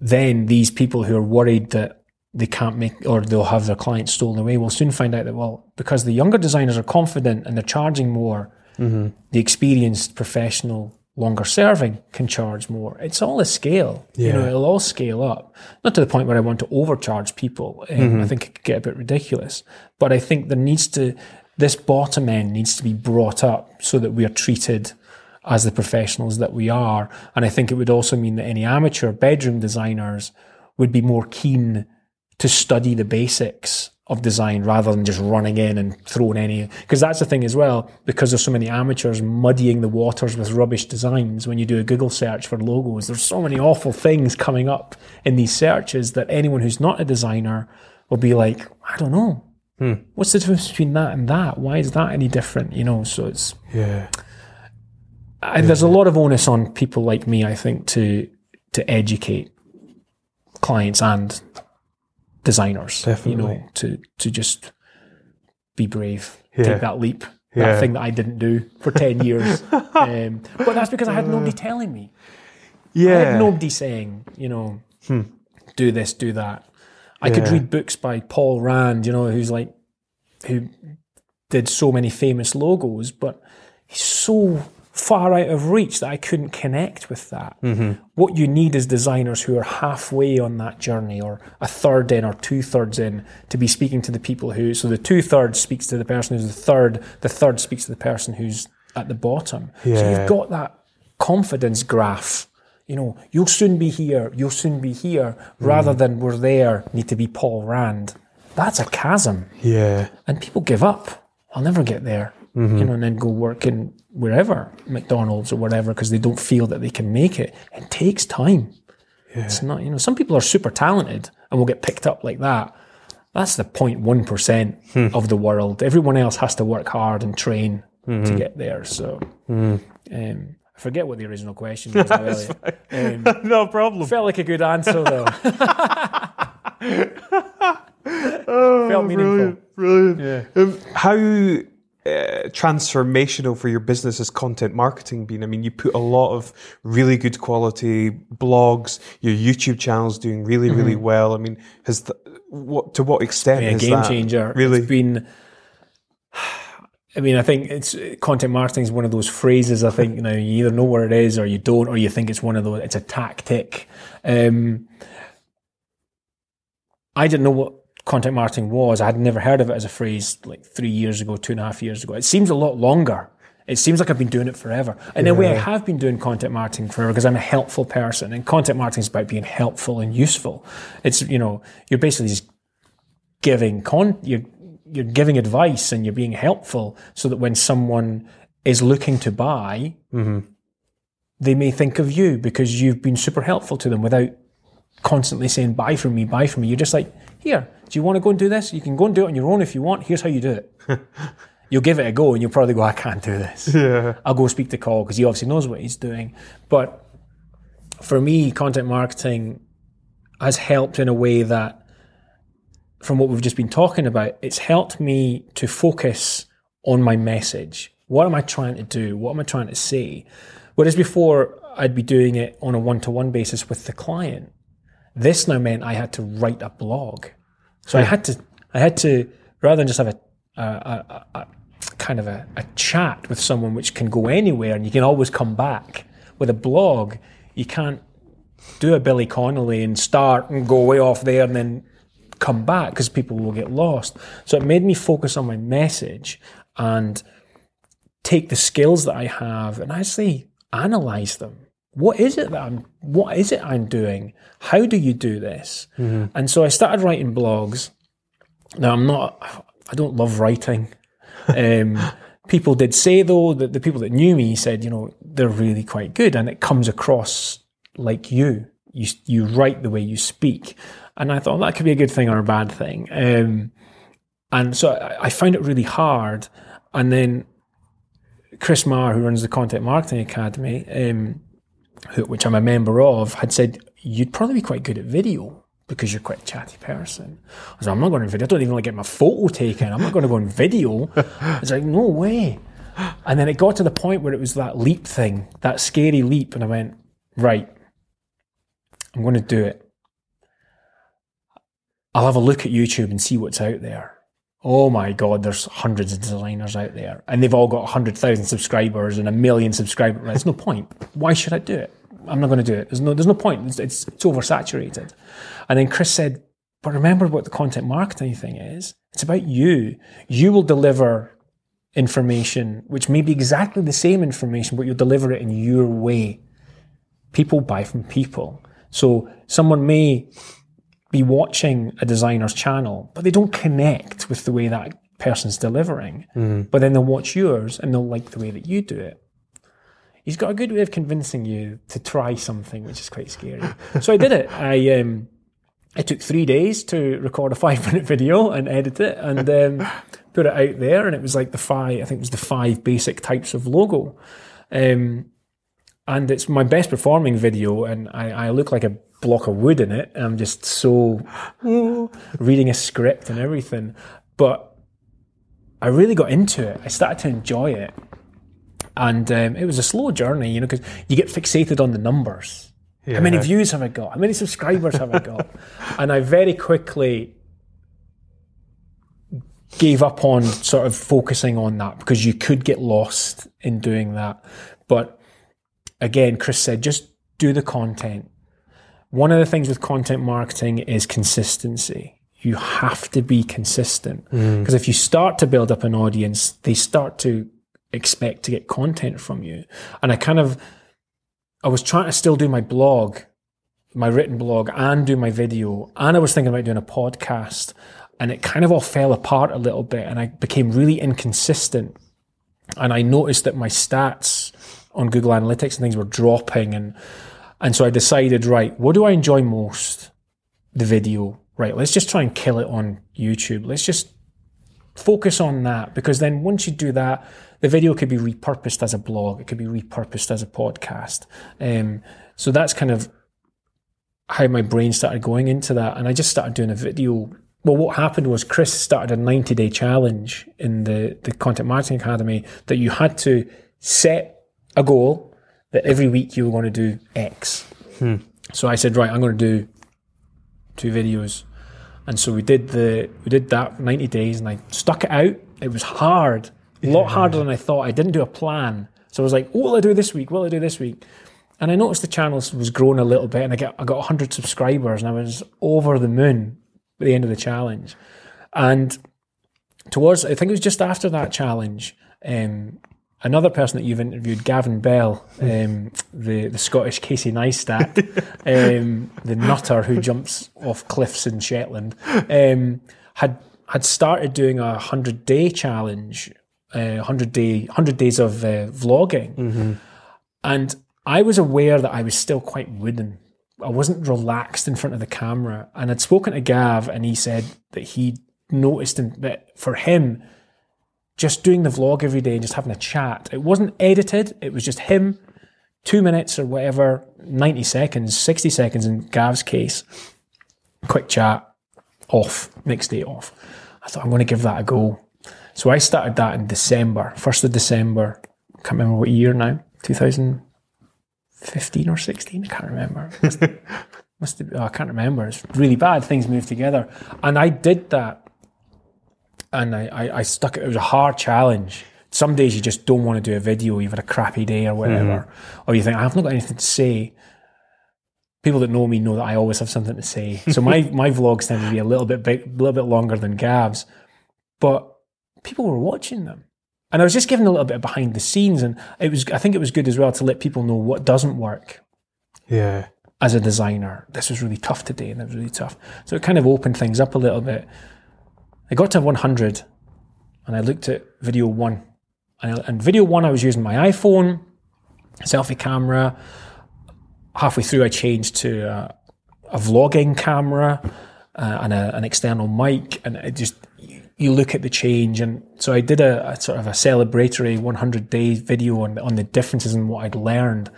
then these people who are worried that they can't make or they'll have their clients stolen away will soon find out that well, because the younger designers are confident and they're charging more, the experienced professional longer serving can charge more. It's all a scale. You know, it'll all scale up. Not to the point where I want to overcharge people. Um, I think it could get a bit ridiculous. But I think there needs to this bottom end needs to be brought up so that we are treated as the professionals that we are. And I think it would also mean that any amateur bedroom designers would be more keen to study the basics of design rather than just running in and throwing any because that's the thing as well because there's so many amateurs muddying the waters with rubbish designs. When you do a google search for logos there's so many awful things coming up in these searches that anyone who's not a designer will be like i don't know. Hmm. What's the difference between that and that? Why is that any different? You know so it's Yeah. I, there's a lot of onus on people like me, I think, to to educate clients and designers. You know, to to just be brave, Yeah. take that leap, Yeah. that thing that I didn't do for 10 years. um, but that's because I had nobody telling me. Yeah, I had nobody saying, you know, do this, do that. I could read books by Paul Rand, you know, who's like, who did so many famous logos, but he's so far out of reach that I couldn't connect with that. Mm-hmm. What you need is designers who are halfway on that journey, or a third in, or two thirds in, to be speaking to the people who. So the two thirds speaks to the person who's the third, the third speaks to the person who's at the bottom. So you've got that confidence graph. You know, you'll soon be here, you'll soon be here, mm-hmm. rather than we're there, need to be Paul Rand. That's a chasm Yeah. and people give up. I'll never get there, mm-hmm. you know, and then go work in wherever McDonald's or whatever because they don't feel that they can make it. It takes time. It's not, you know, some people are super talented and will get picked up like that. That's the 0.1 percent of the world. Everyone else has to work hard and train to get there. So, um, I forget what the original question was. Um, no problem. felt like a good answer though. felt meaningful. Brilliant. Yeah. Um, how uh, transformational for your business has content marketing been? I mean, you put a lot of really good quality blogs. Your YouTube channel's doing really, really well. I mean, has the, what to what extent Mm-hmm. a game that changer. Really? It's been. I mean, I think it's content marketing is one of those phrases. I think you know you either know where it is or you don't, or you think it's one of those. It's a tactic. Um, I didn't know what content marketing was. I had never heard of it as a phrase like three years ago, two and a half years ago. It seems a lot longer. It seems like I've been doing it forever. In a way, I have been doing content marketing forever because I'm a helpful person, and content marketing is about being helpful and useful. It's you know you're basically just giving con you're you're giving advice and you're being helpful so that when someone is looking to buy mm-hmm. they may think of you because you've been super helpful to them without constantly saying buy from me buy from me you're just like here do you want to go and do this you can go and do it on your own if you want here's how you do it you'll give it a go and you'll probably go i can't do this Yeah. I'll go speak to Coll because he obviously knows what he's doing. But for me, content marketing has helped in a way that, from what we've just been talking about, it's helped me to focus on my message. What am I trying to do? What am I trying to say? Whereas before, I'd be doing it on a one to one basis with the client. This now meant I had to write a blog. So I had to, I had to, rather than just have a, a, a, a kind of a, a chat with someone which can go anywhere and you can always come back. With a blog, you can't do a Billy Connolly and start and go way off there and then come back because people will get lost. So it made me focus on my message and take the skills that I have and actually analyze them. What is it that I'm what is it I'm doing? How do you do this? And so I started writing blogs. Now I'm not I don't love writing. Um, people did say though that the people that knew me said, you know, they're really quite good, and it comes across like you. You you write the way you speak, and I thought that could be a good thing or a bad thing. Um, and so I, I found it really hard. And then Chris Marr, who runs the Content Marketing Academy, um, which I'm a member of, had said you'd probably be quite good at video because you're quite a chatty person. I was like, I'm not going to video. I don't even want to get my photo taken. I'm not going to go on video. It's like, no way. And then it got to the point where it was that leap thing, that scary leap. And I went, right, I'm going to do it. I'll have a look at YouTube and see what's out there. Oh my God, there's hundreds of designers out there and they've all got 100,000 subscribers and a million subscribers. There's no point. Why should I do it? I'm not going to do it. There's no, there's no point. It's, it's, it's oversaturated. And then Chris said, but remember what the content marketing thing is. It's about you. You will deliver information, which may be exactly the same information, but you'll deliver it in your way. People buy from people. So someone may be watching a designer's channel, but they don't connect with the way that person's delivering. But then they'll watch yours and they'll like the way that you do it. He's got a good way of convincing you to try something, which is quite scary. so I did it. I um, it took three days to record a five minute video and edit it and um, put it out there. And it was like the five, I think it was the five basic types of logo. Um, and it's my best performing video, and I, I look like a block of wood in it. I'm just so reading a script and everything. But I really got into it. I started to enjoy it, and um, it was a slow journey, you know, because you get fixated on the numbers. How many views have I got? How many subscribers have I got? and I very quickly gave up on sort of focusing on that because you could get lost in doing that. But again, Chris said, just do the content. One of the things with content marketing is consistency. You have to be consistent mm. because if you start to build up an audience, they start to expect to get content from you. And I kind of, I was trying to still do my blog, my written blog, and do my video. And I was thinking about doing a podcast. And it kind of all fell apart a little bit. And I became really inconsistent. And I noticed that my stats on Google Analytics and things were dropping. And, and so I decided, right, what do I enjoy most? The video. Right, let's just try and kill it on YouTube. Let's just focus on that because then once you do that, the video could be repurposed as a blog, it could be repurposed as a podcast. Um, so that's kind of how my brain started going into that. And I just started doing a video. Well, what happened was Chris started a 90 day challenge in the, the Content Marketing Academy that you had to set a goal that every week you were going to do X. So I said, right, I'm going to do two videos. And so we did the we did that for 90 days and I stuck it out. It was hard. A lot harder than I thought. I didn't do a plan. So I was like, what will I do this week? What will I do this week? And I noticed the channel was growing a little bit and I got I got 100 subscribers and I was over the moon at the end of the challenge. And towards I think it was just after that challenge, um, another person that you've interviewed, Gavin Bell, um, the the Scottish Casey Neistat, um, the nutter who jumps off cliffs in Shetland, um, had had started doing a hundred day challenge, uh, hundred day hundred days of uh, vlogging, and I was aware that I was still quite wooden. I wasn't relaxed in front of the camera, and I'd spoken to Gav, and he said that he noticed that for him just doing the vlog every day and just having a chat. It wasn't edited, it was just him, two minutes or whatever, 90 seconds, 60 seconds in Gav's case. Quick chat, off, next day off. I thought I'm going to give that a go. So I started that in December, 1st of December. Can't remember what year now, 2015 or 16, I can't remember. Must, must have, oh, I can't remember. It's really bad. Things move together. And I did that and I, I, I stuck it. It was a hard challenge. Some days you just don't want to do a video. You've had a crappy day or whatever, mm-hmm. or you think I've not got anything to say. People that know me know that I always have something to say. So my my vlogs tend to be a little bit big, a little bit longer than Gav's, but people were watching them, and I was just giving a little bit of behind the scenes, and it was I think it was good as well to let people know what doesn't work Yeah. as a designer. This was really tough today, and it was really tough. So it kind of opened things up a little bit. I got to 100 and I looked at video one. And, and video one, I was using my iPhone, selfie camera. Halfway through, I changed to a, a vlogging camera uh, and a, an external mic. And it just, you look at the change. And so I did a, a sort of a celebratory 100 day video on, on the differences in what I'd learned.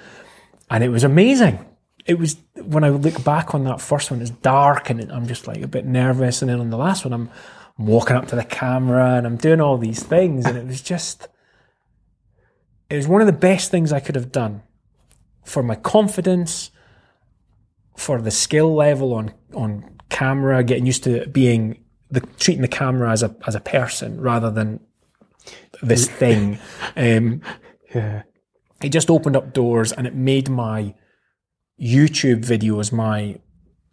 And it was amazing it was when I look back on that first one, it's dark and I'm just like a bit nervous. And then on the last one, I'm, I'm walking up to the camera and I'm doing all these things. And it was just, it was one of the best things I could have done for my confidence, for the skill level on, on camera, getting used to being the treating the camera as a, as a person rather than this thing. Um, Yeah. it just opened up doors and it made my YouTube videos, my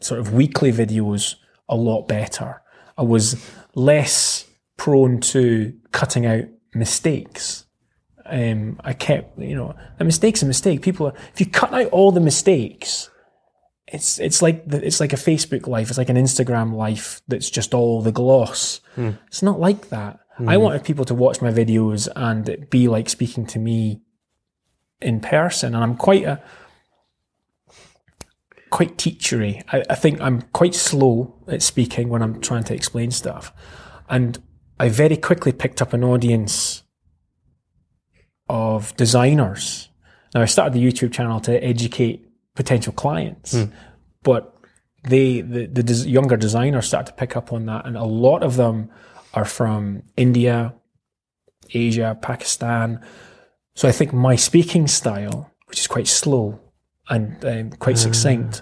sort of weekly videos, a lot better. I was less prone to cutting out mistakes. Um, I kept, you know, a mistake's a mistake. People are, if you cut out all the mistakes, it's it's like the, it's like a Facebook life, it's like an Instagram life that's just all the gloss. It's not like that. I wanted people to watch my videos and it be like speaking to me in person, and I'm quite a quite teachery. I, I think I'm quite slow at speaking when I'm trying to explain stuff, and I very quickly picked up an audience of designers. Now I started the YouTube channel to educate potential clients, hmm. but they the, the des- younger designers started to pick up on that, and a lot of them are from India, Asia, Pakistan. So I think my speaking style, which is quite slow and um, quite succinct,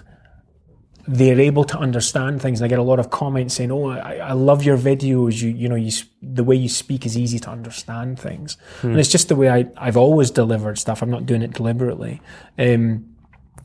they're able to understand things. And I get a lot of comments saying, "Oh, I, I love your videos. You, you know, you the way you speak is easy to understand things." And it's just the way I, I've always delivered stuff. I'm not doing it deliberately. Um,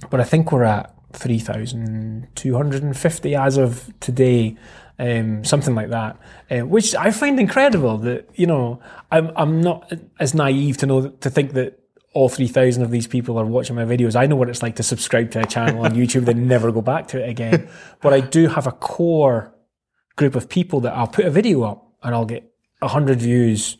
but I think we're at 3,250 as of today, um, something like that, uh, which I find incredible that, you know, I'm, I'm not as naive to know, to think that all 3,000 of these people are watching my videos. I know what it's like to subscribe to a channel on YouTube, then never go back to it again. But I do have a core group of people that I'll put a video up and I'll get 100 views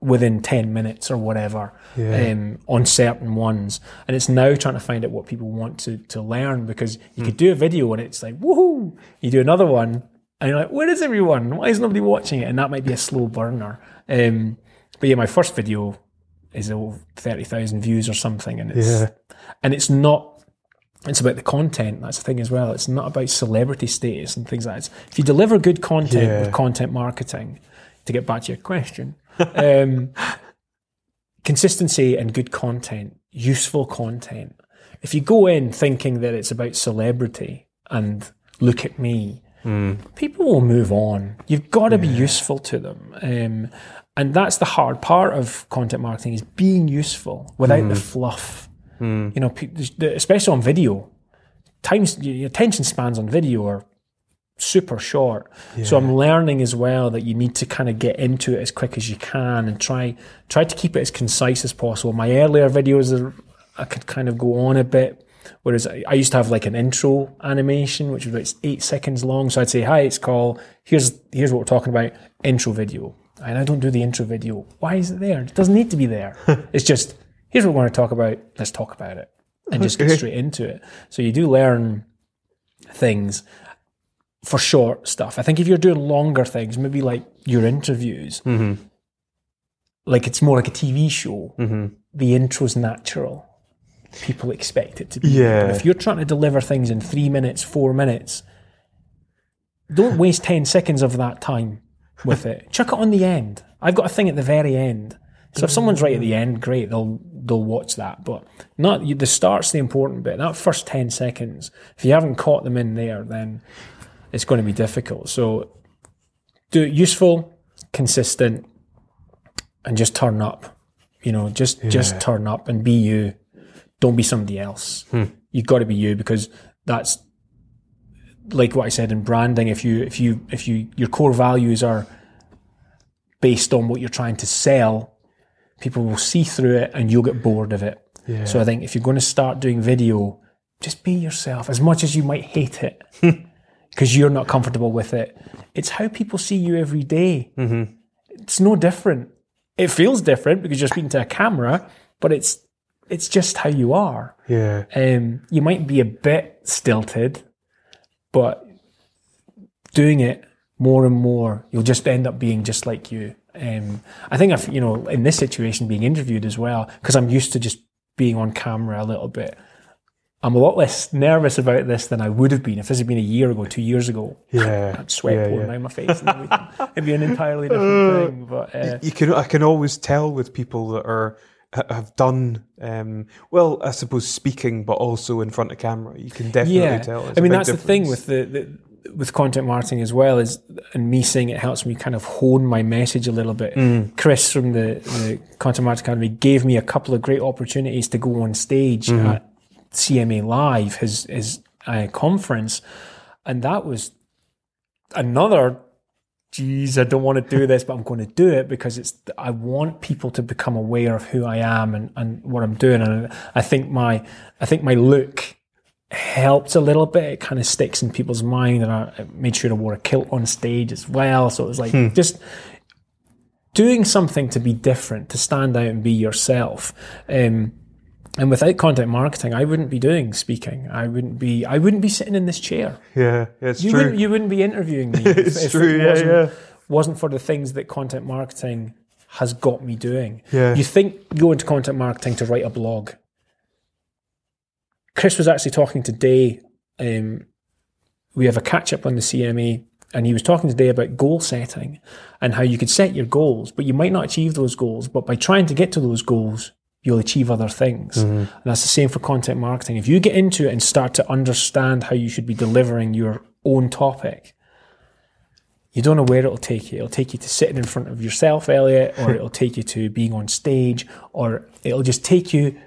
within 10 minutes or whatever um, on certain ones. And it's now trying to find out what people want to, to learn because you could do a video and it's like, woohoo! You do another one and you're like, where is everyone? Why is nobody watching it? And that might be a slow burner. Um, but yeah, my first video is over 30,000 views or something. And it's, Yeah. and it's not, it's about the content. That's the thing as well. It's not about celebrity status and things like that. It's, if you deliver good content Yeah. with content marketing, to get back to your question, um, consistency and good content, useful content. If you go in thinking that it's about celebrity and look at me, people will move on. You've got to be useful to them. Um, and that's the hard part of content marketing is being useful without the hmm. fluff. Hmm. You know, especially on video, times your attention spans on video are super short. So I'm learning as well that you need to kind of get into it as quick as you can and try try to keep it as concise as possible. My earlier videos are I could kind of go on a bit. Whereas I I used to have like an intro animation, which was about eight seconds long. So I'd say, "Hi, it's Coll. Here's here's what we're talking about. Intro video." And I don't do the intro video. Why is it there? It doesn't need to be there. it's just here's what we're going to talk about. Let's talk about it, and just get straight into it. So you do learn things for short stuff. I think if you're doing longer things, maybe like your interviews, Mm-hmm. like it's more like a TV show, Mm-hmm. the intro's natural. People expect it to be. Yeah. But if you're trying to deliver things in three minutes, four minutes, don't waste 10 seconds of that time with it. Chuck it on the end. I've got a thing at the very end. So if someone's right at the end, great, they'll they'll watch that. But not the start's the important bit. That first ten seconds, if you haven't caught them in there, then it's going to be difficult. So do it useful, consistent, and just turn up. You know, just just turn up and be you. Don't be somebody else. Hmm. You've got to be you because that's like what I said in branding. If you if you if you your core values are based on what you're trying to sell, people will see through it and you'll get bored of it. Yeah. So I think if you're going to start doing video, just be yourself as much as you might hate it because you're not comfortable with it. It's how people see you every day. It's no different. It feels different because you're speaking to a camera, but it's it's just how you are. Yeah. Um, you might be a bit stilted, but doing it more and more, you'll just end up being just like you. Um, I think I've, you know, in this situation, being interviewed as well, because I'm used to just being on camera a little bit. I'm a lot less nervous about this than I would have been if this had been a year ago, two years ago. Yeah. I'd sweat yeah, pouring yeah. down my face and everything. It'd be an entirely different thing. But uh, you can I can always tell with people that are have done um, well, I suppose speaking, but also in front of camera. You can definitely yeah, tell. I mean that's the thing with the, the with content marketing as well is and me saying it helps me kind of hone my message a little bit. Mm. Chris from the, the Content Marketing Academy gave me a couple of great opportunities to go on stage Mm-hmm. at CMA Live, his his uh, conference, and that was another. Geez, I don't want to do this, but I'm going to do it because it's. I want people to become aware of who I am and, and what I'm doing, and I think my I think my look helped a little bit. It kind of sticks in people's mind, and I I made sure I wore a kilt on stage as well. So it was like just doing something to be different, to stand out and be yourself. Um, and without content marketing, I wouldn't be doing speaking. I wouldn't be. I wouldn't be sitting in this chair. yeah, it's You true. wouldn't. You wouldn't be interviewing me It's if true, it yeah, wasn't, yeah. wasn't for the things that content marketing has got me doing. Yeah. You think go into content marketing to write a blog. Chris was actually talking today. Um, we have a catch up on the CMA and he was talking today about goal setting and how you could set your goals, but you might not achieve those goals. But by trying to get to those goals, you'll achieve other things. Mm-hmm. And that's the same for content marketing. If you get into it and start to understand how you should be delivering your own topic, you don't know where it'll take you. It'll take you to sitting in front of yourself, Elliot, or it'll take you to being on stage, or it'll just take you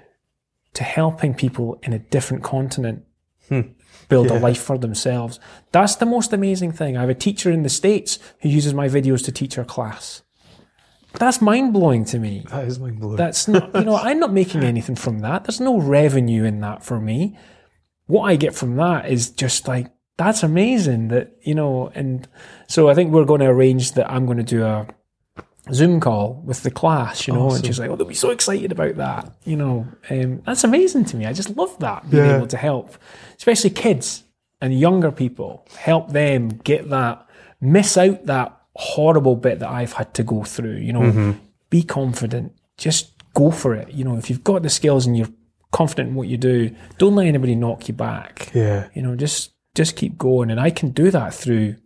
to helping people in a different continent hmm. build a life for themselves. That's the most amazing thing. I have a teacher in the States who uses my videos to teach her class. That's mind blowing to me. That is mind blowing. That's not, you know, I'm not making anything from that. There's no revenue in that for me. What I get from that is just like, that's amazing that, you know, and so I think we're going to arrange that I'm going to do a Zoom call with the class, you know, and she's like, oh, they'll be so excited about that, you know. Um, that's amazing to me. I just love that, being Yeah. able to help, especially kids and younger people, help them get that, miss out that horrible bit that I've had to go through, you know, mm-hmm. be confident, just go for it. You know, if you've got the skills and you're confident in what you do, don't let anybody knock you back. yeah. You know, just just keep going. And I can do that through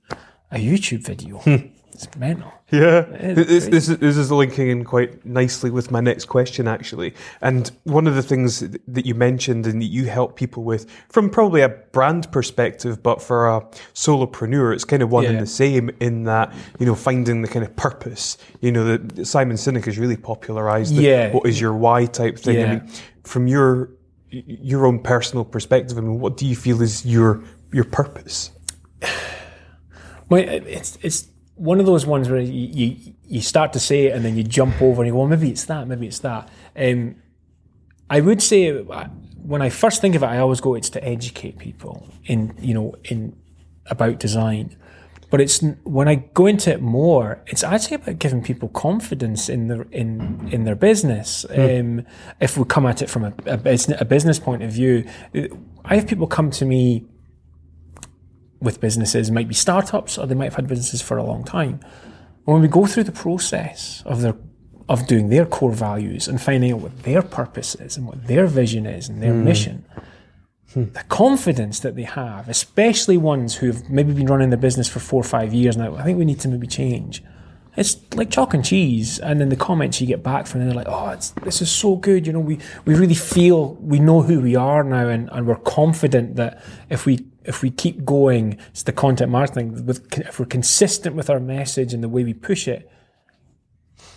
a YouTube video. Hmm. It's mental. Yeah, is this, this, is, this is linking in quite nicely with my next question, actually. And one of the things that you mentioned and that you help people with, from probably a brand perspective, but for a solopreneur, it's kind of one and the same in that, you know, finding the kind of purpose. You know, that Simon Sinek has really popularized the, Yeah. what is your why type thing. I mean, from your your own personal perspective, I mean, what do you feel is your your purpose? Well, it- it's it's one of those ones where you, you you start to say it and then you jump over and you go, well, maybe it's that, maybe it's that. Um, I would say uh, when I first think of it, I always go, it's to educate people in you know in about design. But it's when I go into it more, it's actually about giving people confidence in their in in their business. Um, if we come at it from a, a, business, a business point of view, uh, I have people come to me with businesses, might be startups or they might have had businesses for a long time. When we go through the process of their of doing their core values and finding out what their purpose is and what their vision is and their hmm. mission, hmm. the confidence that they have, especially ones who've maybe been running the business for four or five years now, I think we need to maybe change. It's like chalk and cheese, and then the comments you get back from them, they're like, "Oh, it's, this is so good." You know, we we really feel we know who we are now, and, and we're confident that if we if we keep going, it's the content marketing. With if we're consistent with our message and the way we push it,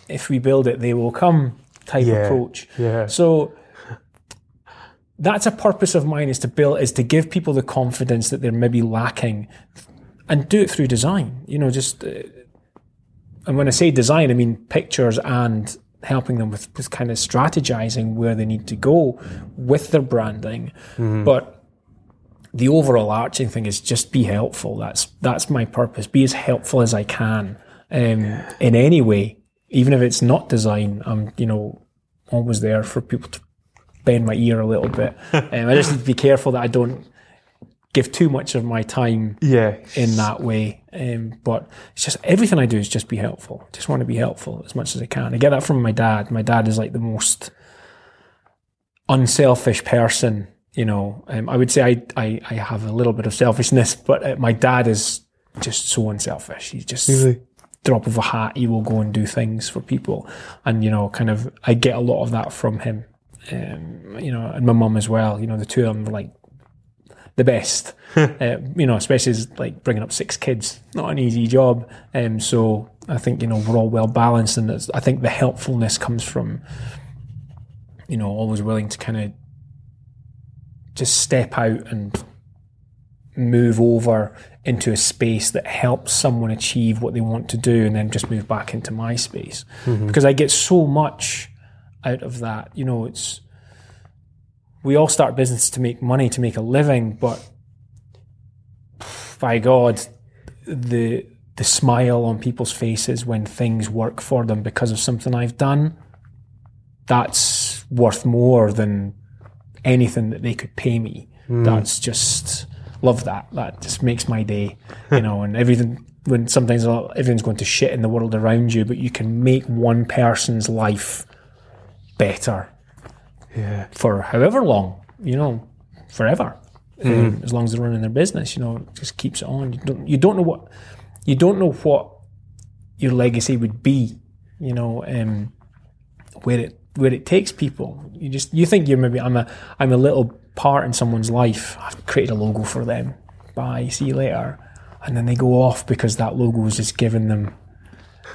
if we build it, they will come. Type Yeah, approach. yeah. So that's a purpose of mine is to build is to give people the confidence that they're maybe lacking and do it through design you know just uh, and when i say design i mean pictures and helping them with, with kind of strategizing where they need to go with their branding but the overall arching thing is just be helpful that's that's my purpose be as helpful as i can um, in any way even if it's not design i'm you know always there for people to bend my ear a little bit. Um, I just need to be careful that I don't give too much of my time Yeah, in that way. Um, but it's just everything I do is just be helpful. Just want to be helpful as much as I can. I get that from my dad. My dad is like the most unselfish person. You know, um, I would say I, I I have a little bit of selfishness, but uh, my dad is just so unselfish. He's just Really? drop of a hat, he will go and do things for people. And, you know, kind of, I get a lot of that from him. Um, you know, and my mum as well. You know, the two of them are like the best. uh, you know, especially as like bringing up six kids, not an easy job. Um, so I think you know we're all well balanced, and I think the helpfulness comes from you know always willing to kind of just step out and move over into a space that helps someone achieve what they want to do and then just move back into my space. Mm-hmm. Because i get so much out of that. You know it's we all start business to make money to make a living but by god the the smile on people's faces when things work for them because of something i've done that's worth more than anything that they could pay me. That's just love that. That just makes my day, you know. And everything when sometimes everything's going to shit in the world around you, but you can make one person's life better yeah, for however long, you know, forever. Um, as long as they're running their business, you know, it just keeps it on. You don't, you don't know what you don't know what your legacy would be. You know, um, where it where it takes people. You just you think you're maybe I'm a I'm a little part in someone's life. I've created a logo for them. Bye. See you later. And then they go off because that logo is just giving them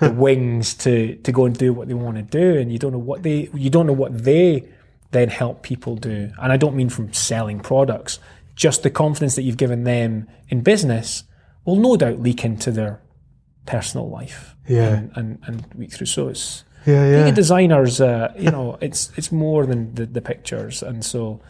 the wings to to go and do what they want to do, and you don't know what they you don't know what they then help people do. And I don't mean from selling products, just the confidence that you've given them in business will no doubt leak into their personal life. Yeah. And and, and week through. So it's Yeah, yeah. being a designer's uh, you know, it's it's more than the, the pictures. And so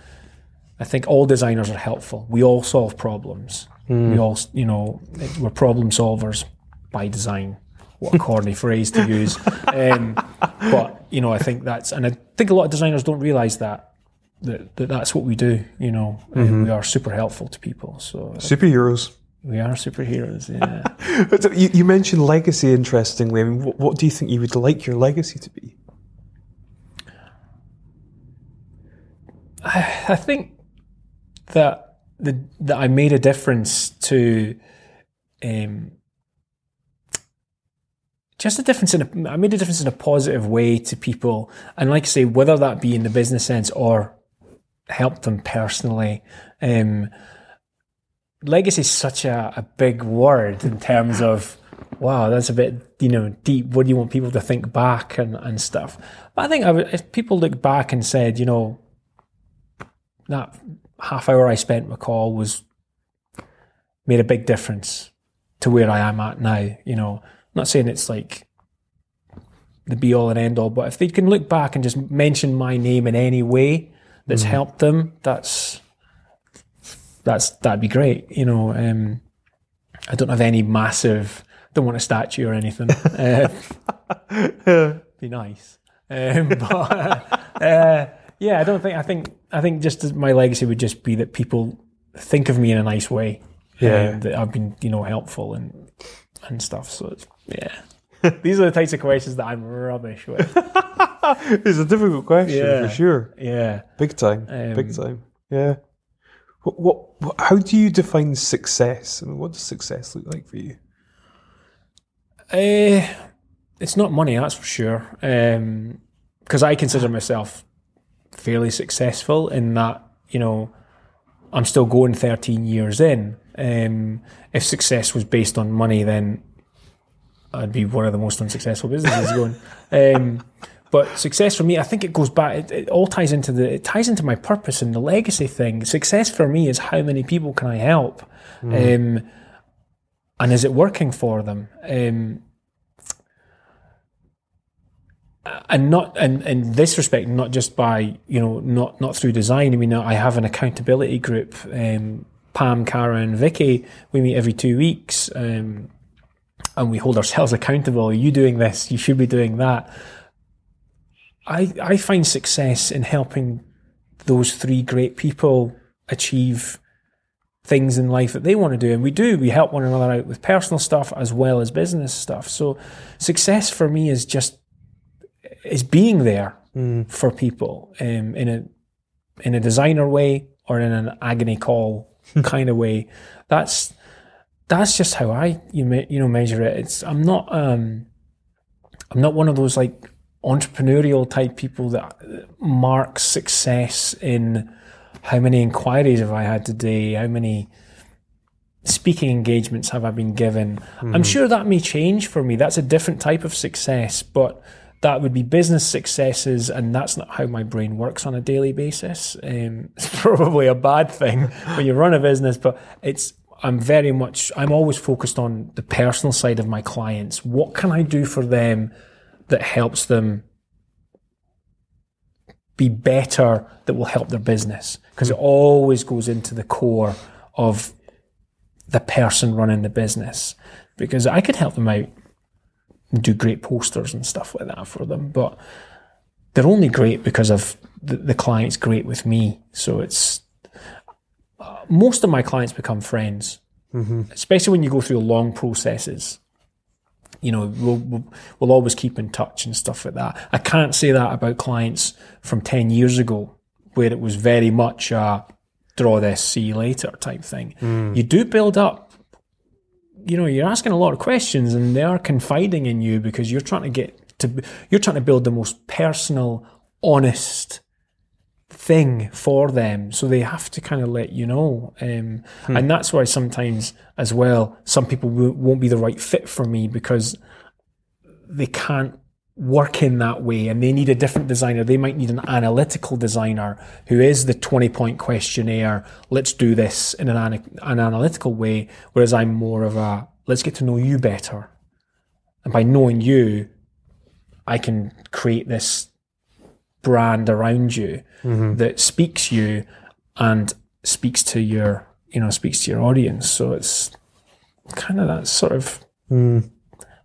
I think all designers are helpful. We all solve problems. We all you know, we're problem solvers by design. What a corny phrase to use. Um, but you know, I think that's and I think a lot of designers don't realise that. That, that that's what we do, you know. and we are super helpful to people, so Superheroes. We are superheroes. Yeah. You, you mentioned legacy interestingly. I mean, what, what do you think you would like your legacy to be? I think that the that I made a difference to um, just a difference in a, I made a difference in a positive way to people, and like I say, whether that be in the business sense or help them personally. Um, legacy is such a, a big word in terms of wow, that's a bit you know deep. What do you want people to think back and, and stuff? But I think I would, if people look back and said, you know, that half hour I spent with Coll was made a big difference to where I am at now. You know, I'm not saying it's like the be all and end all, but if they can look back and just mention my name in any way that's mm. helped them, that's that's that'd be great. You know, um, I don't have any massive. Don't want a statue or anything. Uh, be nice, um, but uh, yeah, I don't think. I think. I think just my legacy would just be that people think of me in a nice way. Yeah. um, that I've been, you know, helpful and and stuff. So it's, yeah, these are the types of questions that I'm rubbish with. It's a difficult question Yeah. for sure. Yeah. Big time. Um, Big time. Yeah. What, what, what? How do you define success? I mean, what does success look like for you? Uh, it's not money, that's for sure. Because I consider myself fairly successful in that, you know, I'm still going 13 years in. Um, if success was based on money, then I'd be one of the most unsuccessful businesses going. Um, but success for me, I think it goes back. It, it all ties into the. It ties into my purpose and the legacy thing. Success for me is how many people can I help, um, and is it working for them? Um, and not and in this respect, not just by you know not not through design. I mean, I have an accountability group. Um, Pam, Cara, and Vicky. We meet every two weeks, um, and we hold ourselves accountable. Are you doing this? You should be doing that. I I find success in helping those three great people achieve things in life that they want to do. And we do, we help one another out with personal stuff as well as business stuff. So success for me is just is being there for people um, in a in a designer way or in an agony call kind of way. That's that's just how I you me, you know measure it. It's I'm not um I'm not one of those like entrepreneurial type people that mark success in how many inquiries have I had today, how many speaking engagements have I been given. I'm sure that may change for me. That's a different type of success, but that would be business successes, and that's not how my brain works on a daily basis. Um, it's probably a bad thing when you run a business, but it's I'm very much I'm always focused on the personal side of my clients. What can I do for them that helps them be better that will help their business? Because it always goes into the core of the person running the business. Because I could help them out and do great posters and stuff like that for them, but they're only great because of the, the client's great with me. So it's uh, most of my clients become friends, especially when you go through long processes. You know, we'll, we'll we'll always keep in touch and stuff like that. I can't say that about clients from ten years ago, where it was very much a draw this, see you later type thing. Hmm. You do build up you know, you're asking a lot of questions and they are confiding in you because you're trying to get to, you're trying to build the most personal, honest thing for them. So they have to kind of let you know. Um, And that's why sometimes as well, some people w- won't be the right fit for me because they can't work in that way and they need a different designer. They might need an analytical designer who is the 20 point questionnaire. Let's do this in an, ana- an analytical way. Whereas I'm more of a, let's get to know you better. And by knowing you, I can create this brand around you that speaks you and speaks to your, you know, speaks to your audience. So it's kind of that sort of,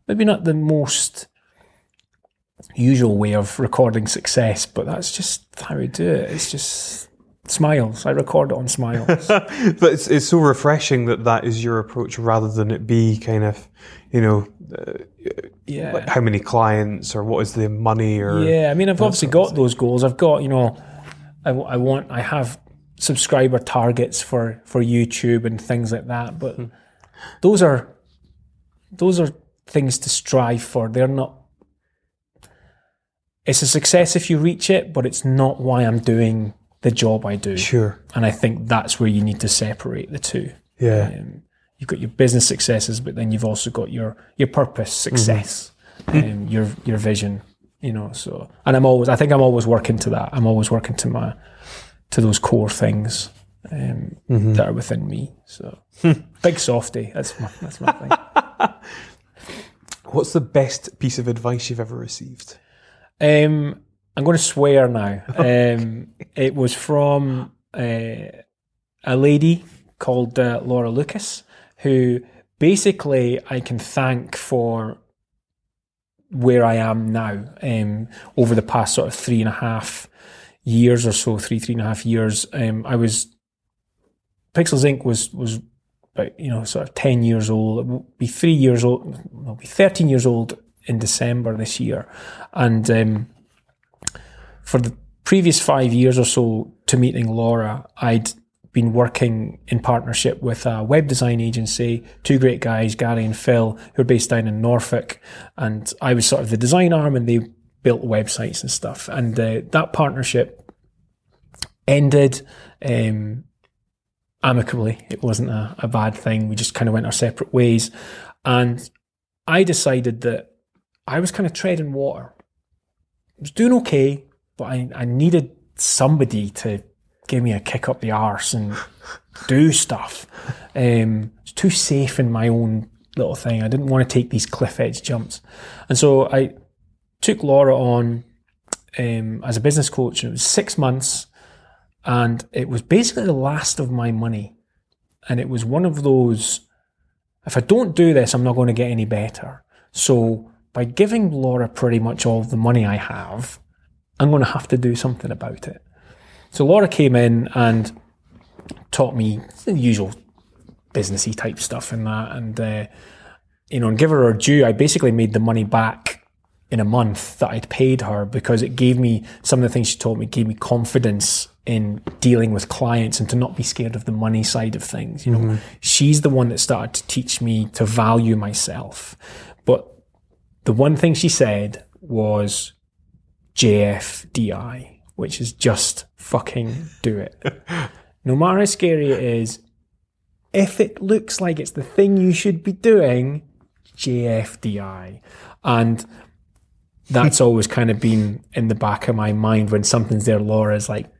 maybe not the most usual way of recording success, but that's just how we do it. It's just smiles. I record it on smiles. but it's, it's so refreshing that that is your approach rather than it be kind of, you know, uh, yeah. how many clients or what is the money or. Yeah, I mean, I've obviously got those goals. I've got, you know, I, I want, I have subscriber targets for for YouTube and things like that. But those are those are things to strive for. They're not. It's a success if you reach it, but it's not why I'm doing the job I do. Sure. And I think that's where you need to separate the two. Yeah. Um, you've got your business successes, but then you've also got your your purpose success, um, your your vision. You know, so and I'm always I think I'm always working to that. I'm always working to my to those core things um, that are within me. So big softy. That's my that's my thing. What's the best piece of advice you've ever received? Um, I'm going to swear now. Um, it was from uh, a lady called uh, Laura Lucas, who basically I can thank for where I am now um, over the past sort of three and a half years or so, three, three and a half years. Um, I was, Pixels Inc. was, was about, you know, sort of 10 years old. It be three years old, will be 13 years old in December this year. And um, for the previous five years or so to meeting Laura, I'd been working in partnership with a web design agency, two great guys, Gary and Phil, who are based down in Norfolk. And I was sort of the design arm and they built websites and stuff. And uh, that partnership ended um, amicably. It wasn't a, a bad thing. We just kind of went our separate ways. And I decided that I was kind of treading water. I was doing okay, but I, I needed somebody to give me a kick up the arse and do stuff. Um, it's too safe in my own little thing. I didn't want to take these cliff edge jumps. And so I took Laura on um, as a business coach. It was six months and it was basically the last of my money. And it was one of those, if I don't do this, I'm not going to get any better. So by giving Laura pretty much all the money I have, I'm going to have to do something about it. So Laura came in and taught me the usual businessy type stuff and that, and uh, you know, and give her her due. I basically made the money back in a month that I'd paid her because it gave me some of the things she taught me gave me confidence in dealing with clients and to not be scared of the money side of things. You know, she's the one that started to teach me to value myself. But the one thing she said was JFDI, which is just fucking do it. no matter how scary it is, if it looks like it's the thing you should be doing, JFDI. And that's always kind of been in the back of my mind when something's there. Laura's like,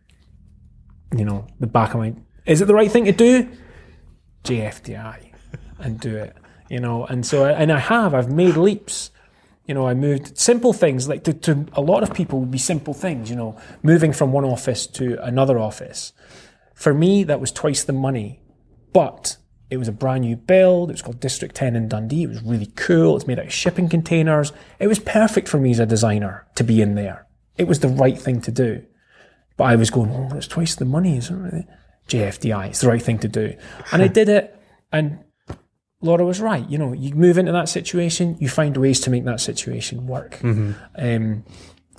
you know, the back of my, is it the right thing to do? JFDI and do it, you know. And so, and I have, I've made leaps. You know, I moved simple things like to, to a lot of people would be simple things, you know, moving from one office to another office. For me, that was twice the money, but it was a brand new build. It was called District 10 in Dundee. It was really cool. It's made out of shipping containers. It was perfect for me as a designer to be in there. It was the right thing to do. But I was going, oh, it's twice the money, isn't it? JFDI, it's the right thing to do. And I did it, and Laura was right. You know, you move into that situation, you find ways to make that situation work. Um,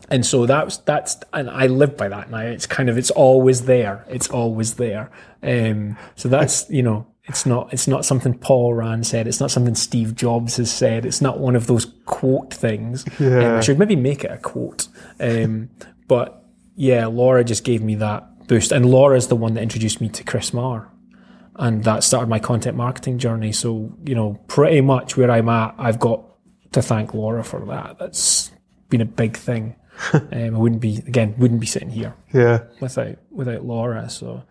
and so that's that's and I live by that now. It's kind of it's always there. It's always there. Um, so that's you know It's not. It's not something Paul Rand said. It's not something Steve Jobs has said. It's not one of those quote things. Yeah. Um, I should maybe make it a quote. Um, but yeah, Laura just gave me that boost, and Laura's the one that introduced me to Chris Marr, and that started my content marketing journey. So you know, pretty much where I'm at, I've got to thank Laura for that. That's been a big thing. um, I wouldn't be again, wouldn't be sitting here Yeah. without without Laura. So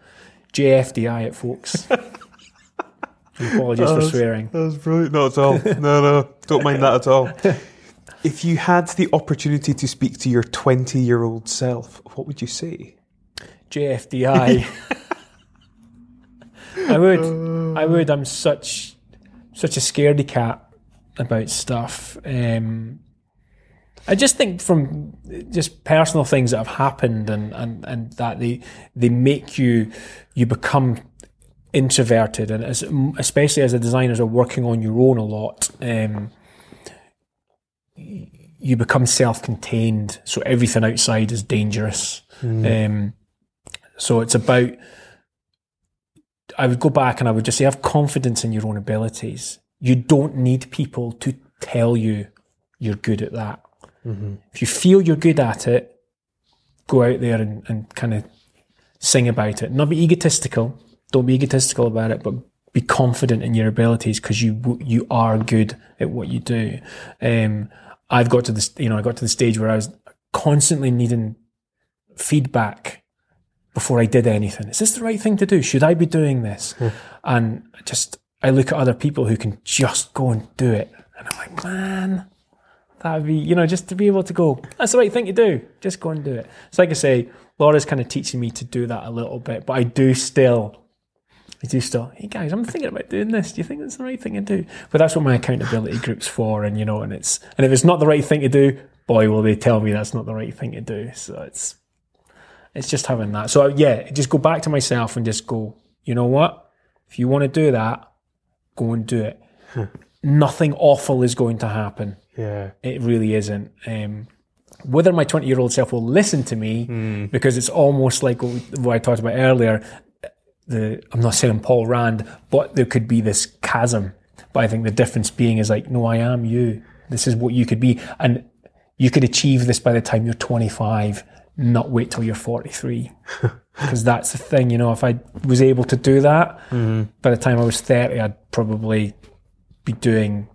JFDI it, folks. Apologies for swearing. That was brilliant. Not at all. No, no. Don't mind that at all. If you had the opportunity to speak to your 20 year old self, what would you say? JFDI. I would. I would. I'm such such a scaredy cat about stuff. Um, I just think from just personal things that have happened and, and, and that they they make you you become introverted and as, especially as a designer are working on your own a lot um, you become self-contained so everything outside is dangerous um, so it's about I would go back and I would just say have confidence in your own abilities you don't need people to tell you you're good at that if you feel you're good at it, go out there and, and kind of sing about it. Not be egotistical. Don't be egotistical about it, but be confident in your abilities because you you are good at what you do. Um, I've got to this, you know, I got to the stage where I was constantly needing feedback before I did anything. Is this the right thing to do? Should I be doing this? Hmm. And just I look at other people who can just go and do it, and I'm like, man, that would be, you know, just to be able to go, that's the right thing to do. Just go and do it. So, like I say, Laura's kind of teaching me to do that a little bit, but I do still, I do still, hey guys, I'm thinking about doing this. Do you think that's the right thing to do? But that's what my accountability group's for. And, you know, and it's, and if it's not the right thing to do, boy, will they tell me that's not the right thing to do. So it's, it's just having that. So, yeah, just go back to myself and just go, you know what? If you want to do that, go and do it. Nothing awful is going to happen. Yeah. It really isn't. Um, whether my 20 year old self will listen to me, because it's almost like what, we, what I talked about earlier. The I'm not saying Paul Rand, but there could be this chasm. But I think the difference being is like, no, I am you. This is what you could be, and you could achieve this by the time you're 25. Not wait till you're 43, because that's the thing. You know, if I was able to do that by the time I was 30, I'd probably be doing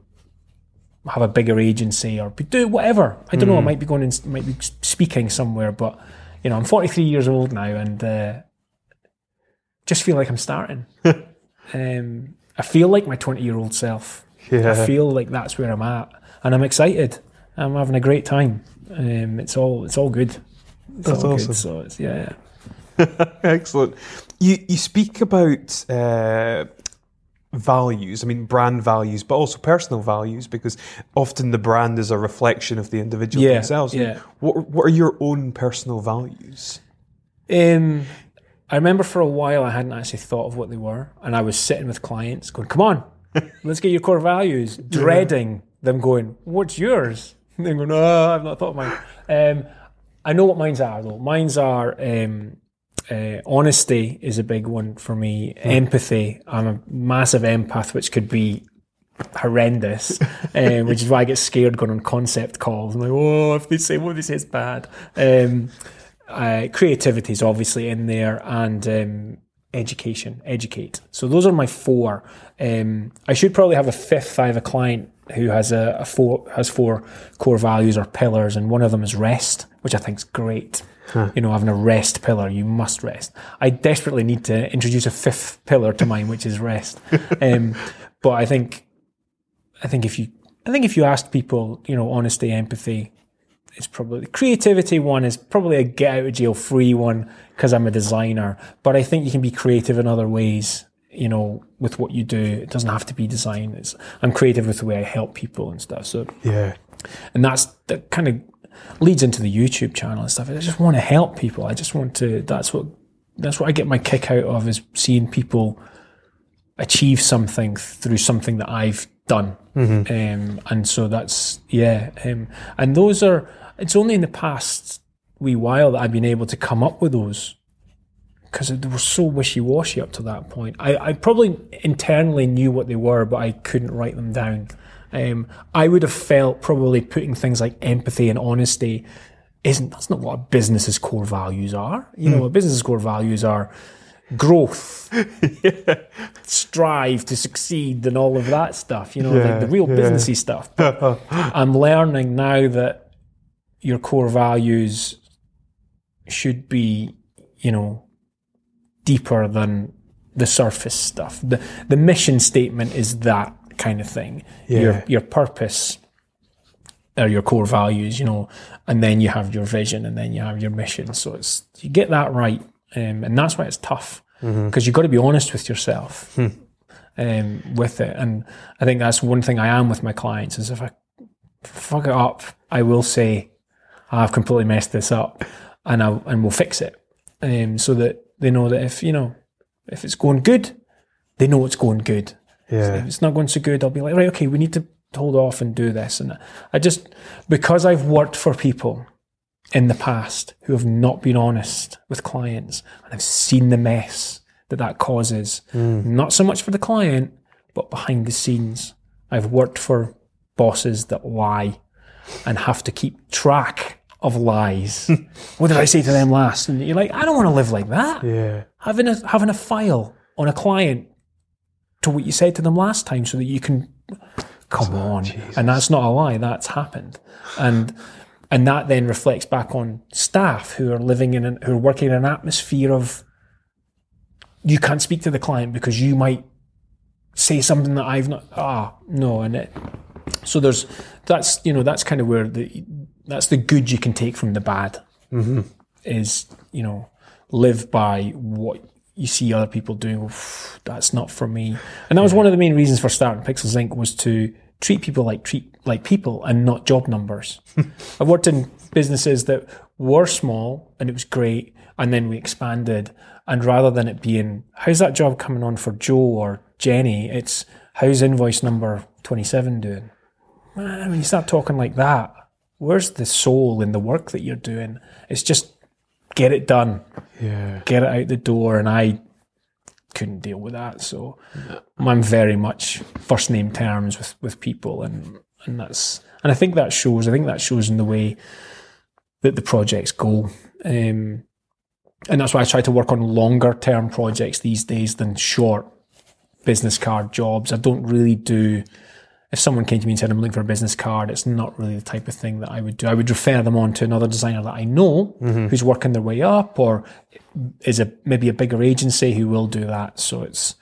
have a bigger agency or be, do whatever. I don't know. I might be going and might be speaking somewhere, but you know, I'm 43 years old now, and uh, just feel like I'm starting. um, I feel like my 20 year old self. Yeah. I feel like that's where I'm at, and I'm excited. I'm having a great time. Um, it's all it's all good. It's That's all awesome. Good, so it's yeah. Excellent. You you speak about uh, values. I mean, brand values, but also personal values, because often the brand is a reflection of the individual Yeah, themselves. yeah. What what are your own personal values? Um, I remember for a while I hadn't actually thought of what they were, and I was sitting with clients going, "Come on, let's get your core values," dreading them going, "What's yours?" And they're going, "Oh, I've not thought of mine." Um, I know what mine's are though. Mine's are um, uh, honesty is a big one for me. Empathy. I'm a massive empath, which could be horrendous, um, which is why I get scared going on concept calls. I'm like, oh, if they say what they say is bad. Um, uh, creativity is obviously in there, and um, education, educate. So those are my four. Um, I should probably have a fifth. I have a client who has a, a four has four core values or pillars, and one of them is rest, which I think is great. You know, having a rest pillar, you must rest. I desperately need to introduce a fifth pillar to mine, which is rest. Um, but I think, I think if you, I think if you asked people, you know, honesty, empathy, it's probably creativity one is probably a get out of jail free one because I'm a designer. But I think you can be creative in other ways. You know, with what you do, it doesn't have to be design. It's, I'm creative with the way I help people and stuff. So Yeah. and that's that kind of leads into the YouTube channel and stuff. I just want to help people. I just want to. That's what that's what I get my kick out of is seeing people achieve something through something that I've done. Um, and so that's yeah. Um, and those are. It's only in the past wee while that I've been able to come up with those because they were so wishy washy up to that point. I, I probably internally knew what they were, but I couldn't write them down. Um, I would have felt probably putting things like empathy and honesty isn't that's not what a business's core values are. You know, a business's core values are growth, strive to succeed, and all of that stuff. You know, Yeah, like the real yeah. businessy stuff. But I'm learning now that your core values should be, you know, deeper than the surface stuff. The the mission statement is that kind of thing. Yeah. Your your purpose are your core values, you know, and then you have your vision and then you have your mission. So it's you get that right. Um, and that's why it's tough. Because you've got to be honest with yourself um, with it. And I think that's one thing I am with my clients is if I fuck it up, I will say, I've completely messed this up and I and we'll fix it. Um, so that they know that if, you know, if it's going good, they know it's going good. Yeah. If it's not going so good, I'll be like, right, okay, we need to hold off and do this. And I just, because I've worked for people in the past who have not been honest with clients and I've seen the mess that that causes, hmm. not so much for the client, but behind the scenes. I've worked for bosses that lie and have to keep track of lies. what did I say to them last? And you're like, I don't want to live like that Yeah. having a having a file on a client to what you said to them last time so that you can come on and that's not a lie that's happened and and that then reflects back on staff who are living in an, who are working in an atmosphere of you can't speak to the client because you might say something that I've not ah no and it so there's that's you know that's kind of where the that's the good you can take from the bad mm-hmm. is you know live by what you see other people doing. That's not for me. And that was one of the main reasons for starting pixels inc was to treat people like treat like people and not job numbers. I've worked in businesses that were small and it was great and then we expanded. And rather than it being how's that job coming on for joe or jenny? it's how's invoice number 27 doing? Man, when you start talking like that, where's the soul in the work that you're doing? It's just get it done, Yeah. get it out the door, and I couldn't deal with that. So I'm very much first name terms with with people, and and that's and I think that shows. I think that shows in the way that the projects go. Um, and that's why I try to work on longer term projects these days than short business card jobs. I don't really do if someone came to me and said I'm looking for a business card, it's not really the type of thing that I would do. I would refer them on to another designer that I know who's working their way up, or is a maybe a bigger agency who will do that. So it's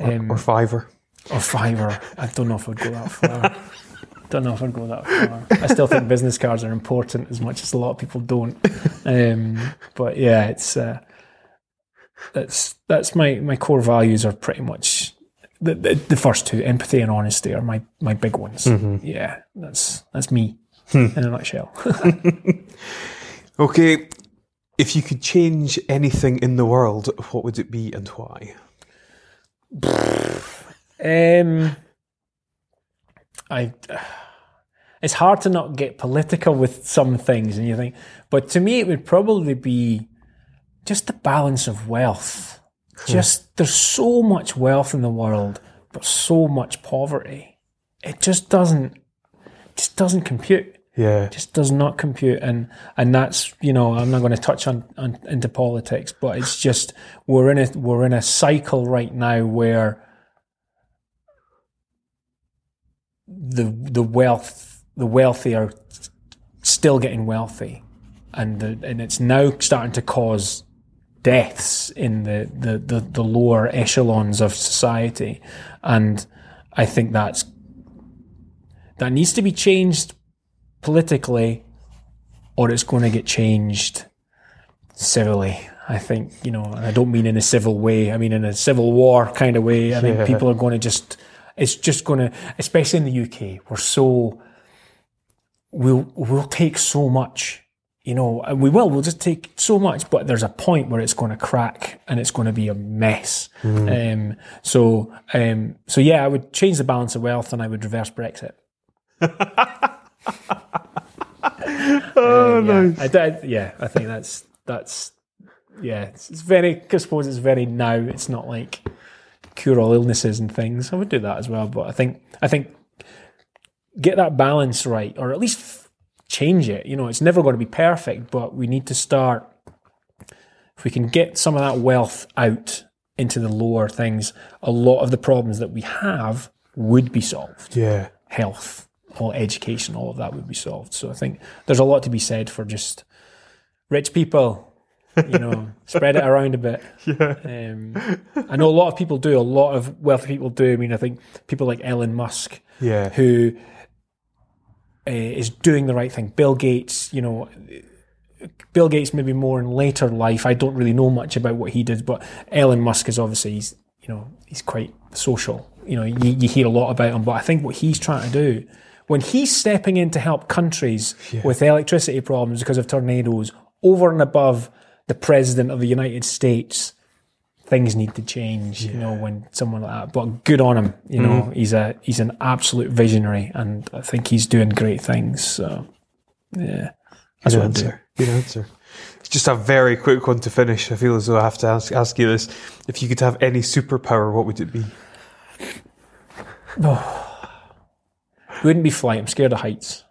um, Or Fiverr. or Fiverr. I don't know if I'd go that far. don't know if I'd go that far. I still think business cards are important as much as a lot of people don't. Um, but yeah, it's uh, that's that's my my core values are pretty much the, the, the first two, empathy and honesty, are my my big ones. Yeah, that's that's me in a nutshell. Okay. If you could change anything in the world, what would it be and why? Um, I. It's hard to not get political with some things, and you think, but to me, it would probably be just the balance of wealth. Just there's so much wealth in the world, but so much poverty. It just doesn't, just doesn't compute. Yeah. Just does not compute, and and that's you know I'm not going to touch on, on into politics, but it's just we're in a we're in a cycle right now where the the wealth the wealthy are still getting wealthy, and the, and it's now starting to cause deaths in the, the, the, the lower echelons of society, and I think that's that needs to be changed politically, or it's going to get changed civilly. I think you know, and I don't mean in a civil way. I mean in a civil war kind of way. I think Yeah. people are going to just. It's just going to, especially in the UK, we're so. We'll we'll take so much, you know, and we will. We'll just take so much, but there's a point where it's going to crack and it's going to be a mess. Um, so um, so yeah, I would change the balance of wealth and I would reverse Brexit. Oh, Um, yeah, nice. I, yeah, I think that's that's yeah, it's, it's very. I suppose it's very now. It's not like cure all illnesses and things. I would do that as well, but I think I think get that balance right, or at least change it. You know, it's never going to be perfect, but we need to start. If we can get some of that wealth out into the lower things, a lot of the problems that we have would be solved. Yeah. Health, all education, all of that would be solved. So I think there's a lot to be said for just rich people. You know, spread it around a bit. Yeah. Um, I know a lot of people do. A lot of wealthy people do. I mean, I think people like Elon Musk, Yeah. who uh, is doing the right thing. Bill Gates, you know, Bill Gates maybe more in later life. I don't really know much about what he did, but Elon Musk is obviously he's you know he's quite social. You know, you, you hear a lot about him, but I think what he's trying to do when he's stepping in to help countries with electricity problems because of tornadoes, over and above the president of the United States, things need to change. You know, when someone like that. But good on him. You know, he's a he's an absolute visionary, and I think he's doing great things. So, yeah, that's Good what answer. Good answer. Just a very quick one to finish. I feel as though I have to ask, ask you this. If you could have any superpower, what would it be? No, Wouldn't be flying. I'm scared of heights.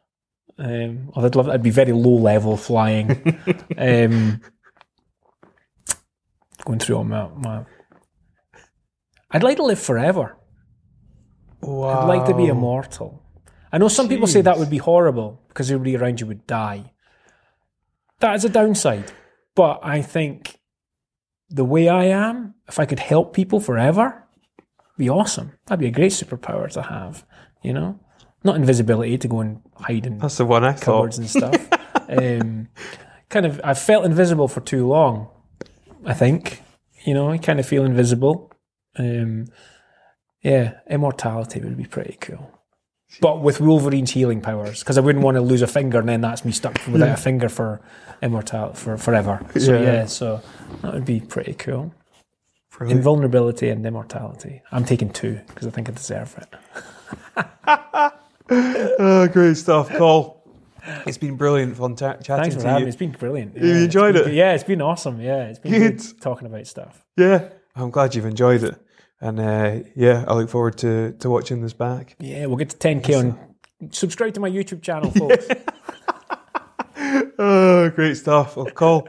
Um, I'd love. I'd be very low level flying. um, going through all my, my. I'd like to live forever. Wow. I'd like to be immortal. I know some people say that would be horrible because everybody around you would die. That is a downside. But I think the way I am, if I could help people forever, be awesome. That'd be a great superpower to have, you know? Not invisibility to go and hide in That's the one I thought. cupboards and stuff. um, kind of, I've felt invisible for too long. I think, you know, I kind of feel invisible. Um, yeah, immortality would be pretty cool. But with Wolverine's healing powers, because I wouldn't want to lose a finger and then that's me stuck without a finger for immortality for forever. So Yeah. yeah. so that would be pretty cool. Brilliant. Invulnerability and immortality. I'm taking two because I think I deserve it. Oh, great stuff, Coll. It's been brilliant fun ta- chatting Thanks for to having you. me. It's been brilliant. You Yeah, it's enjoyed been it? Yeah, it's been awesome. Yeah, it's been Good. good talking about stuff. Yeah, I'm glad you've enjoyed it. And uh, yeah, I look forward to, to watching this back. Yeah, we'll get to 10k on. Subscribe to my YouTube channel, folks. Oh, great stuff. Well, Coll,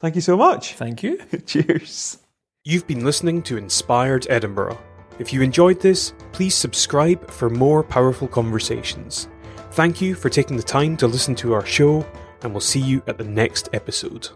thank you so much. Thank you. Cheers. You've been listening to Inspired Edinburgh. If you enjoyed this, please subscribe for more powerful conversations. Thank you for taking the time to listen to our show, and we'll see you at the next episode.